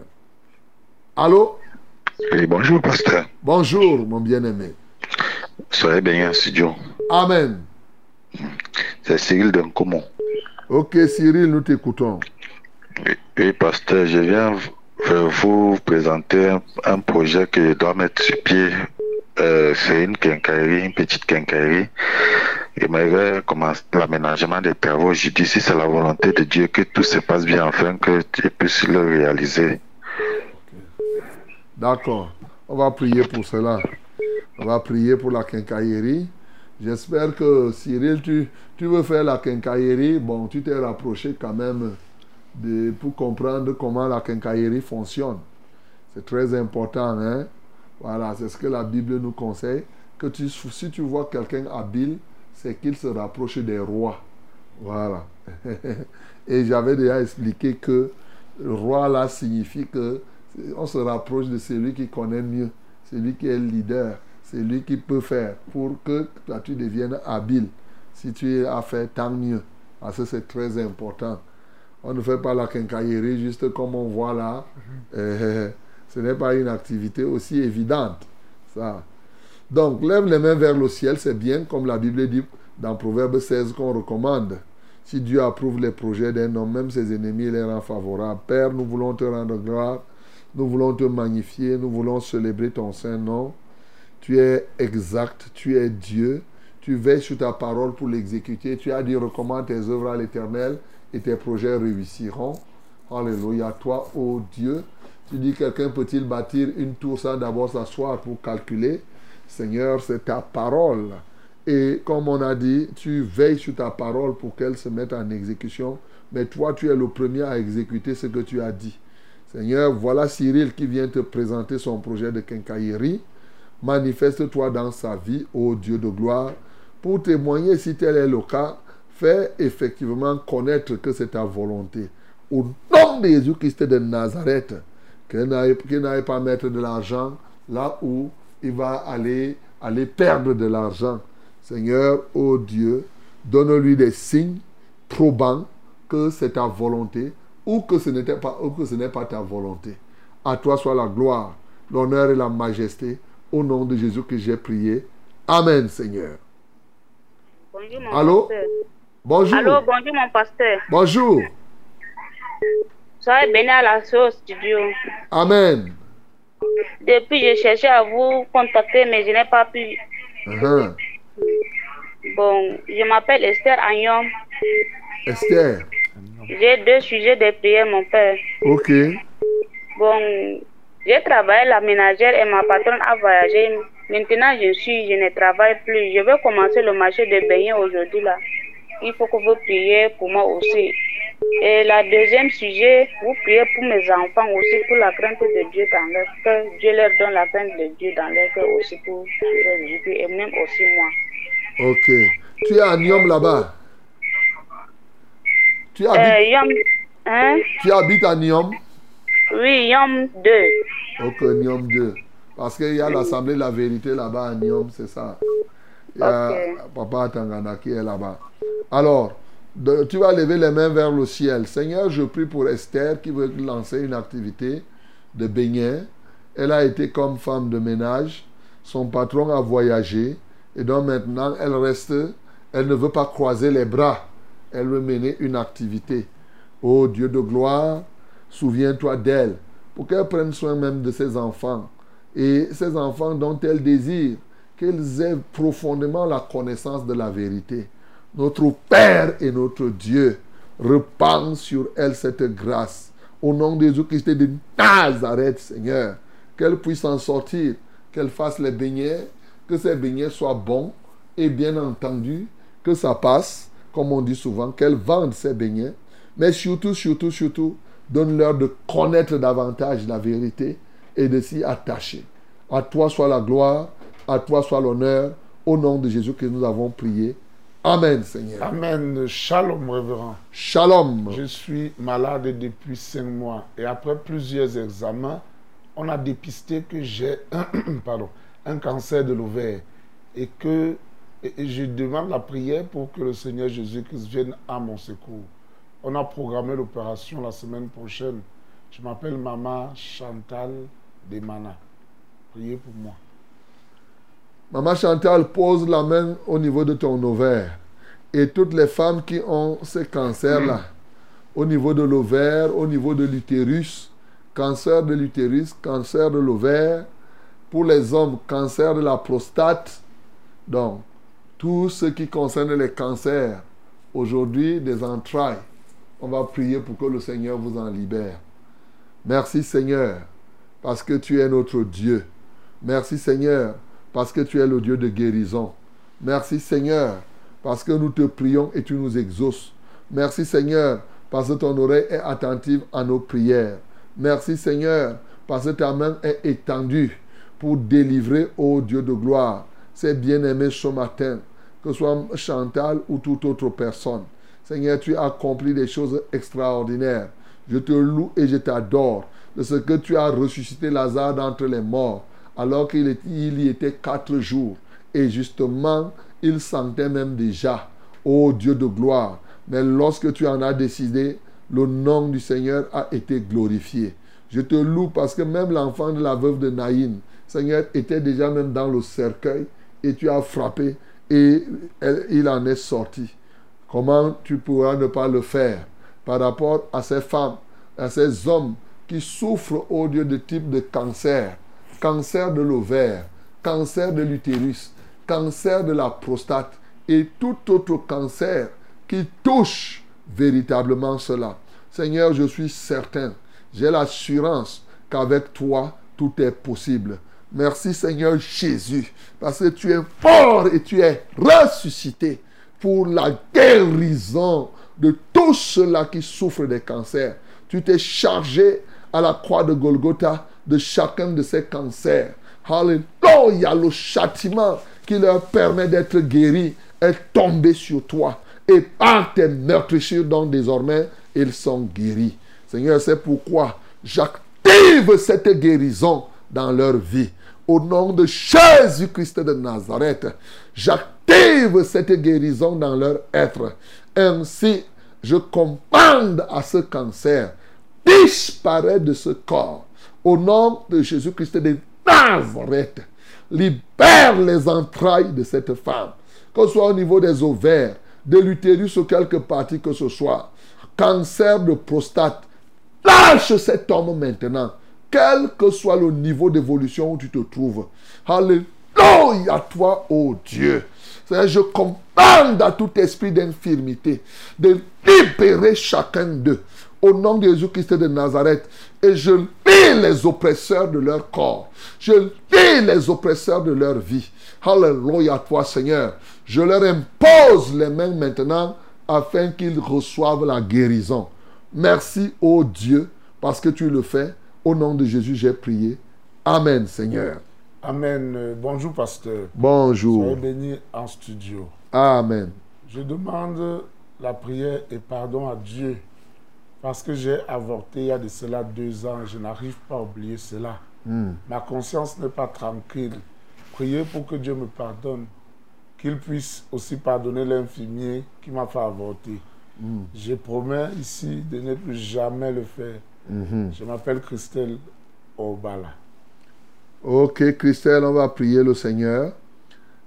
Allô? Oui, bonjour, pasteur. Bonjour, mon bien-aimé. Soyez bénis en studio. Amen. C'est Cyril Dencomo. Ok, Cyril, nous t'écoutons. Oui, pasteur, je viens vous présenter un, un projet que je dois mettre sur pied. Euh, c'est une quincaillerie, une petite quincaillerie. J'aimerais commencer l'aménagement des travaux. Je dis si c'est la volonté de Dieu que tout se passe bien afin que tu puisses le réaliser. D'accord. On va prier pour cela. On va prier pour la quincaillerie. J'espère que Cyril, tu, tu veux faire la quincaillerie. Bon, tu t'es rapproché quand même de, pour comprendre comment la quincaillerie fonctionne. C'est très important. Hein? Voilà, c'est ce que la Bible nous conseille. Que tu, si tu vois quelqu'un habile, c'est qu'il se rapproche des rois. Voilà. Et j'avais déjà expliqué que le roi là signifie que on se rapproche de celui qui connaît mieux, celui qui est le leader, celui qui peut faire pour que toi, tu deviennes habile. Si tu es à faire, tant mieux. Parce que c'est très important. On ne fait pas la quincaillerie juste comme on voit là. Euh, ce n'est pas une activité aussi évidente. Ça. Donc, lève les mains vers le ciel, c'est bien, comme la Bible dit dans Proverbe 16 qu'on recommande. Si Dieu approuve les projets d'un homme, même ses ennemis les rend favorables. Père, nous voulons te rendre gloire, nous voulons te magnifier, nous voulons célébrer ton Saint-Nom. Tu es exact, tu es Dieu, tu veilles sur ta parole pour l'exécuter. Tu as dit recommande tes œuvres à l'Éternel et tes projets réussiront. Alléluia. Toi, ô Dieu, tu dis quelqu'un peut-il bâtir une tour sans d'abord s'asseoir pour calculer? Seigneur, c'est ta parole. Et comme on a dit, tu veilles sur ta parole pour qu'elle se mette en exécution. Mais toi, tu es le premier à exécuter ce que tu as dit. Seigneur, voilà Cyril qui vient te présenter son projet de quincaillerie. Manifeste-toi dans sa vie, ô Dieu de gloire, pour témoigner si tel est le cas. Fais effectivement connaître que c'est ta volonté. Au nom de Jésus-Christ de Nazareth, qu'il n'aille pas mettre de l'argent là où il va aller, aller perdre de l'argent. Seigneur, ô Dieu, donne-lui des signes probants que c'est ta volonté ou que ce n'était pas ou que ce n'est pas ta volonté. À toi soit la gloire, l'honneur et la majesté au nom de Jésus que j'ai prié. Amen, Seigneur. Bonjour, mon Allô? pasteur. Bonjour. Allô, bonjour, mon pasteur. Bonjour. Soyez béni à la sauce studio. Amen. Depuis, j'ai cherché à vous contacter, mais je n'ai pas pu. Uh-huh. Bon, je m'appelle Esther Agnon. Esther. J'ai deux sujets de prière, mon père. Ok. Bon, j'ai travaillé la ménagère et ma patronne a voyagé. Maintenant, je suis, je ne travaille plus. Je vais commencer le marché de beignets aujourd'hui là. Il faut que vous priez pour moi aussi. Et la deuxième sujet, vous priez pour mes enfants aussi, pour la crainte de Dieu dans leur cœur. Dieu leur donne la crainte de Dieu dans leur cœur aussi pour Jésus et même aussi moi. Ok. Tu es à Niom là-bas. Tu habites, Euh, Yom. Hein? tu habites à Niom? Oui, Yom 2. Ok, Niom 2. Parce qu'il y a l'Assemblée de la vérité là-bas à Niom, c'est ça. Il y a Papa Tangana qui est là-bas. Alors, tu vas lever les mains vers le ciel. Seigneur, je prie pour Esther qui veut lancer une activité de beignet. Elle a été comme femme de ménage. Son patron a voyagé. Et donc maintenant, elle reste. Elle ne veut pas croiser les bras. Elle veut mener une activité. Ô Dieu de gloire, souviens-toi d'elle. Pour qu'elle prenne soin même de ses enfants. Et ces enfants dont elle désire qu'ils aient profondément la connaissance de la vérité. Notre Père et notre Dieu, repends sur elle cette grâce. Au nom de Jésus-Christ de Nazareth, Seigneur, qu'elle puisse en sortir, qu'elle fasse les beignets, que ces beignets soient bons et bien entendu que ça passe, comme on dit souvent, qu'elle vende ses beignets, mais surtout, surtout, surtout, donne-leur de connaître davantage la vérité et de s'y attacher. À toi soit la gloire, à toi soit l'honneur, au nom de Jésus que nous avons prié. Amen, Seigneur. Amen. Shalom, révérend. Shalom. Je suis malade depuis cinq mois et après plusieurs examens, on a dépisté que j'ai un, pardon, un cancer de l'ovaire et que et je demande la prière pour que le Seigneur Jésus-Christ vienne à mon secours. On a programmé l'opération la semaine prochaine. Je m'appelle Maman Chantal Demana. Priez pour moi. Maman Chantal, pose la main au niveau de ton ovaire. Et toutes les femmes qui ont ce cancer-là, au niveau de l'ovaire, au niveau de l'utérus, cancer de l'utérus, cancer de l'ovaire, pour les hommes, cancer de la prostate. Donc, tout ce qui concerne les cancers, aujourd'hui, des entrailles, on va prier pour que le Seigneur vous en libère. Merci Seigneur, parce que tu es notre Dieu. Merci Seigneur, parce que tu es le Dieu de guérison. Merci Seigneur, parce que nous te prions et tu nous exauces. Merci Seigneur, parce que ton oreille est attentive à nos prières. Merci Seigneur, parce que ta main est étendue pour délivrer, ô Dieu de gloire, ces bien-aimés ce matin, que ce soit Chantal ou toute autre personne. Seigneur, tu as accompli des choses extraordinaires. Je te loue et je t'adore de ce que tu as ressuscité Lazare d'entre les morts, alors qu'il y était quatre jours. Et justement, il sentait même déjà, ô Dieu de gloire. Mais lorsque tu en as décidé, le nom du Seigneur a été glorifié. Je te loue parce que même l'enfant de la veuve de Naïn, Seigneur, était déjà même dans le cercueil et tu as frappé et il en est sorti. Comment tu pourras ne pas le faire par rapport à ces femmes, à ces hommes qui souffrent au Dieu de type de cancer, cancer de l'ovaire, cancer de l'utérus, cancer de la prostate et tout autre cancer qui touche véritablement cela. Seigneur, je suis certain, j'ai l'assurance qu'avec toi, tout est possible. Merci Seigneur Jésus, parce que tu es fort et tu es ressuscité pour la guérison de tous ceux-là qui souffrent des cancers. Tu t'es chargé à la croix de Golgotha de chacun de ces cancers. Alléluia, le châtiment qui leur permet d'être guéris est tombé sur toi. Et par tes meurtrissures, donc désormais, ils sont guéris. Seigneur, c'est pourquoi j'active cette guérison dans leur vie. Au nom de Jésus-Christ de Nazareth, j'active cette guérison dans leur être. Ainsi, je commande à ce cancer, disparaît de ce corps. Au nom de Jésus-Christ de Nazareth, libère les entrailles de cette femme, que ce soit au niveau des ovaires, de l'utérus ou quelque partie que ce soit. Cancer de prostate, lâche cet homme maintenant, quel que soit le niveau d'évolution où tu te trouves. Alléluia, toi, ô Dieu. Seigneur, Je commande à tout esprit d'infirmité de libérer chacun d'eux au nom de Jésus-Christ de Nazareth. Et je lis les oppresseurs de leur corps. Je lis les oppresseurs de leur vie. Alléluia, toi, Seigneur. Je leur impose les mains maintenant afin qu'ils reçoivent la guérison. Merci, ô Dieu, parce que tu le fais. Au nom de Jésus, j'ai prié. Amen, Seigneur. Amen. Euh, Bonjour, pasteur. Bonjour. Soyez bénis en studio. Amen. Je demande la prière est pardon à Dieu. Parce que j'ai avorté il y a de cela deux ans. Je n'arrive pas à oublier cela. Hmm. Ma conscience n'est pas tranquille. Priez pour que Dieu me pardonne. Qu'il puisse aussi pardonner l'infirmier qui m'a fait avorter. Hmm. Je promets ici de ne plus jamais le faire. Mhm. Je m'appelle Christelle Obala. Ok, Christelle, on va prier le Seigneur.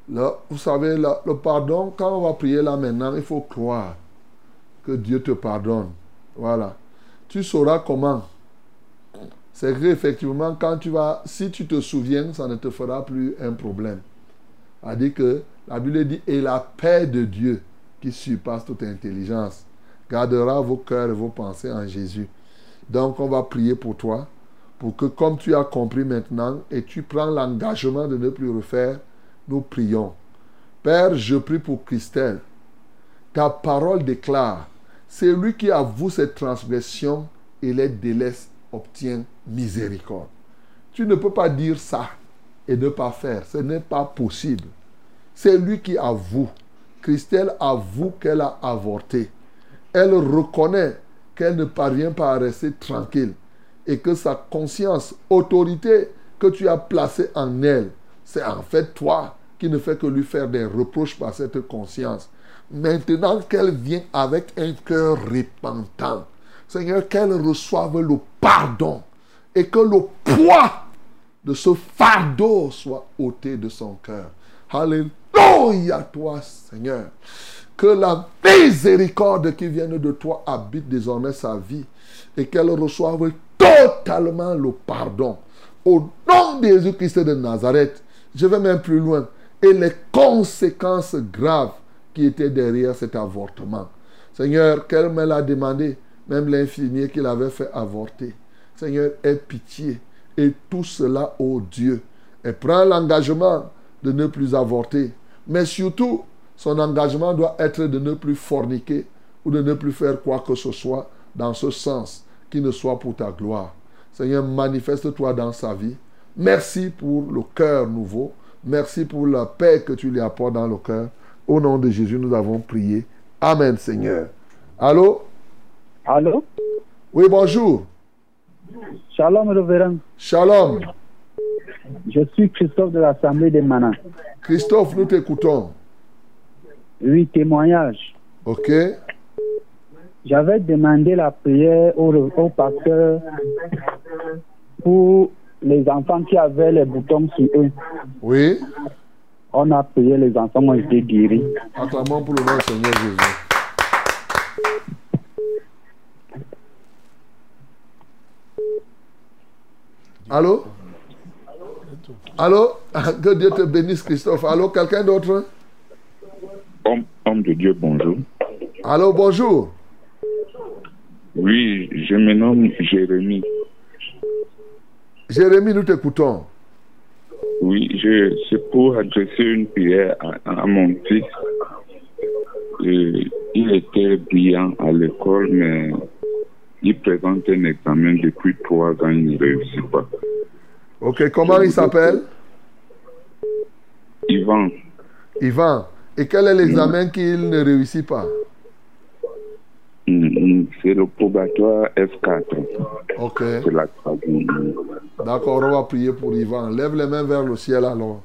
Là, vous savez, là, le pardon, quand on va prier là maintenant, il faut croire que Dieu te pardonne. Voilà. Tu sauras comment. C'est que effectivement, quand tu vas, si tu te souviens, ça ne te fera plus un problème. A dit que la Bible dit et la paix de Dieu qui surpasse toute intelligence gardera vos cœurs et vos pensées en Jésus. Donc, on va prier pour toi pour que comme tu as compris maintenant et tu prends l'engagement de ne plus refaire, nous prions. Père, je prie pour Christelle. Ta parole déclare, c'est lui qui avoue ses transgressions et les délaisse obtient miséricorde. Tu ne peux pas dire ça et ne pas faire. Ce n'est pas possible. C'est lui qui avoue. Christelle avoue qu'elle a avorté. Elle reconnaît qu'elle ne parvient pas à rester tranquille et que sa conscience, autorité que tu as placée en elle, c'est en fait toi qui ne fais que lui faire des reproches par cette conscience. Maintenant qu'elle vient avec un cœur repentant, Seigneur, qu'elle reçoive le pardon et que le poids de ce fardeau soit ôté de son cœur. Alléluia toi, Seigneur. Que la miséricorde qui vient de toi habite désormais sa vie et qu'elle reçoive totalement le pardon. Au nom de Jésus-Christ de Nazareth, je vais même plus loin. Et les conséquences graves qui étaient derrière cet avortement. Seigneur, qu'elle me l'a demandé, même l'infirmier qui l'avait fait avorter. Seigneur, aie pitié. Et tout cela, ô Dieu. Et prends l'engagement de ne plus avorter. Mais surtout, son engagement doit être de ne plus forniquer ou de ne plus faire quoi que ce soit dans ce sens qui ne soit pour ta gloire. Seigneur, manifeste-toi dans sa vie. Merci pour le cœur nouveau. Merci pour la paix que tu lui apportes dans le cœur. Au nom de Jésus, nous avons prié. Amen, Seigneur. Allô? Allô? Oui, bonjour. Shalom, révérend. Shalom. Je suis Christophe de l'Assemblée des Manants. Christophe, nous t'écoutons. Oui, témoignage. Ok. J'avais demandé la prière au, au pasteur pour les enfants qui avaient les boutons sur eux. Oui. On a prié, les enfants ont été guéris. Acclamons pour le nom du Seigneur Jésus. Allô? Allô? Que Dieu te bénisse, Christophe. Allô, quelqu'un d'autre? Homme, homme de Dieu, bonjour. Allô, bonjour. Oui, je me nomme Jérémie. Jérémie, nous t'écoutons. Oui, je, c'est pour adresser une prière à, à mon fils. Euh, il était brillant à l'école, mais il présente un examen depuis trois ans, il ne réussit pas. Ok, comment il s'appelle? Yvan, Yvan. Et quel est l'examen qu'il ne réussit pas? C'est le probatoire F4. Ok. C'est la troisième. D'accord, on va prier pour Ivan. Lève les mains vers le ciel alors.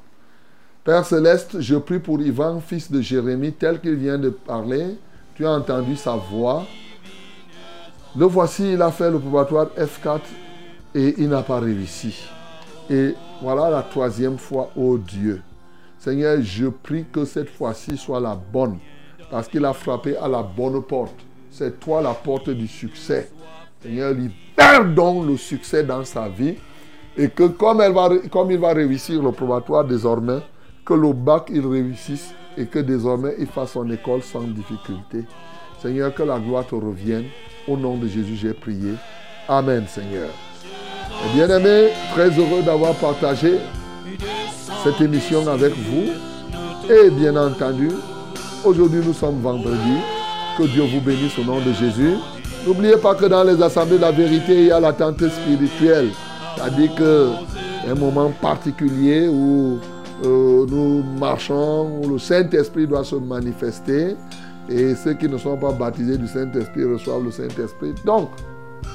Père céleste, je prie pour Ivan, fils de Jérémie, tel qu'il vient de parler. Tu as entendu sa voix. Le voici, il a fait le probatoire F4 et il n'a pas réussi. Et voilà la troisième fois, oh Dieu. Seigneur, je prie que cette fois-ci soit la bonne, parce qu'il a frappé à la bonne porte. C'est toi la porte du succès. Seigneur, libère donc le succès dans sa vie et que comme, elle va, comme il va réussir le probatoire désormais, que le bac il réussisse et que désormais il fasse son école sans difficulté. Seigneur, que la gloire te revienne. Au nom de Jésus, j'ai prié. Amen, Seigneur. Et bien aimé, très heureux d'avoir partagé cette émission avec vous. Et bien entendu, aujourd'hui nous sommes vendredi. Que Dieu vous bénisse au nom de Jésus. N'oubliez pas que dans les assemblées de la vérité, il y a l'attente spirituelle. C'est-à-dire que un moment particulier où euh, nous marchons, où le Saint-Esprit doit se manifester. Et ceux qui ne sont pas baptisés du Saint-Esprit reçoivent le Saint-Esprit. Donc,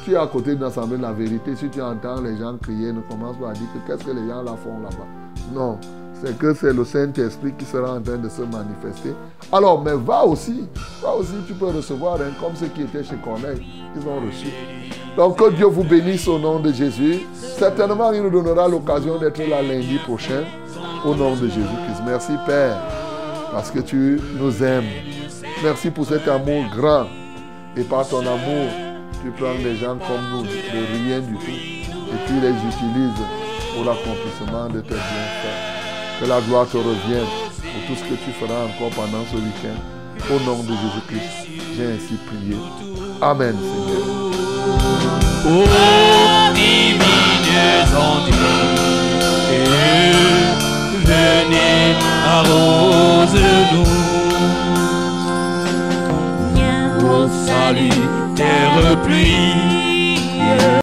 tu es à côté d'une assemblée de la vérité. Si tu entends les gens crier, ne commence pas à dire que qu'est-ce que les gens font là-bas. Non, c'est que c'est le Saint-Esprit qui sera en train de se manifester. Alors, mais va aussi, va aussi, tu peux recevoir hein, comme ceux qui étaient chez Corneille, ils ont reçu. Donc que Dieu vous bénisse au nom de Jésus. Certainement, il nous donnera l'occasion d'être là lundi prochain au nom de Jésus-Christ. Merci Père, parce que tu nous aimes. Merci pour cet amour grand. Et par ton amour, tu prends les gens comme nous, de rien du tout, et tu les utilises pour l'accomplissement de tes bienfaits. Que la gloire te revienne pour tout ce que tu feras encore pendant ce week-end. Au nom de Jésus-Christ, j'ai ainsi prié. Amen, Seigneur. Ô venez arrose-nous. Au salut, terre pluie,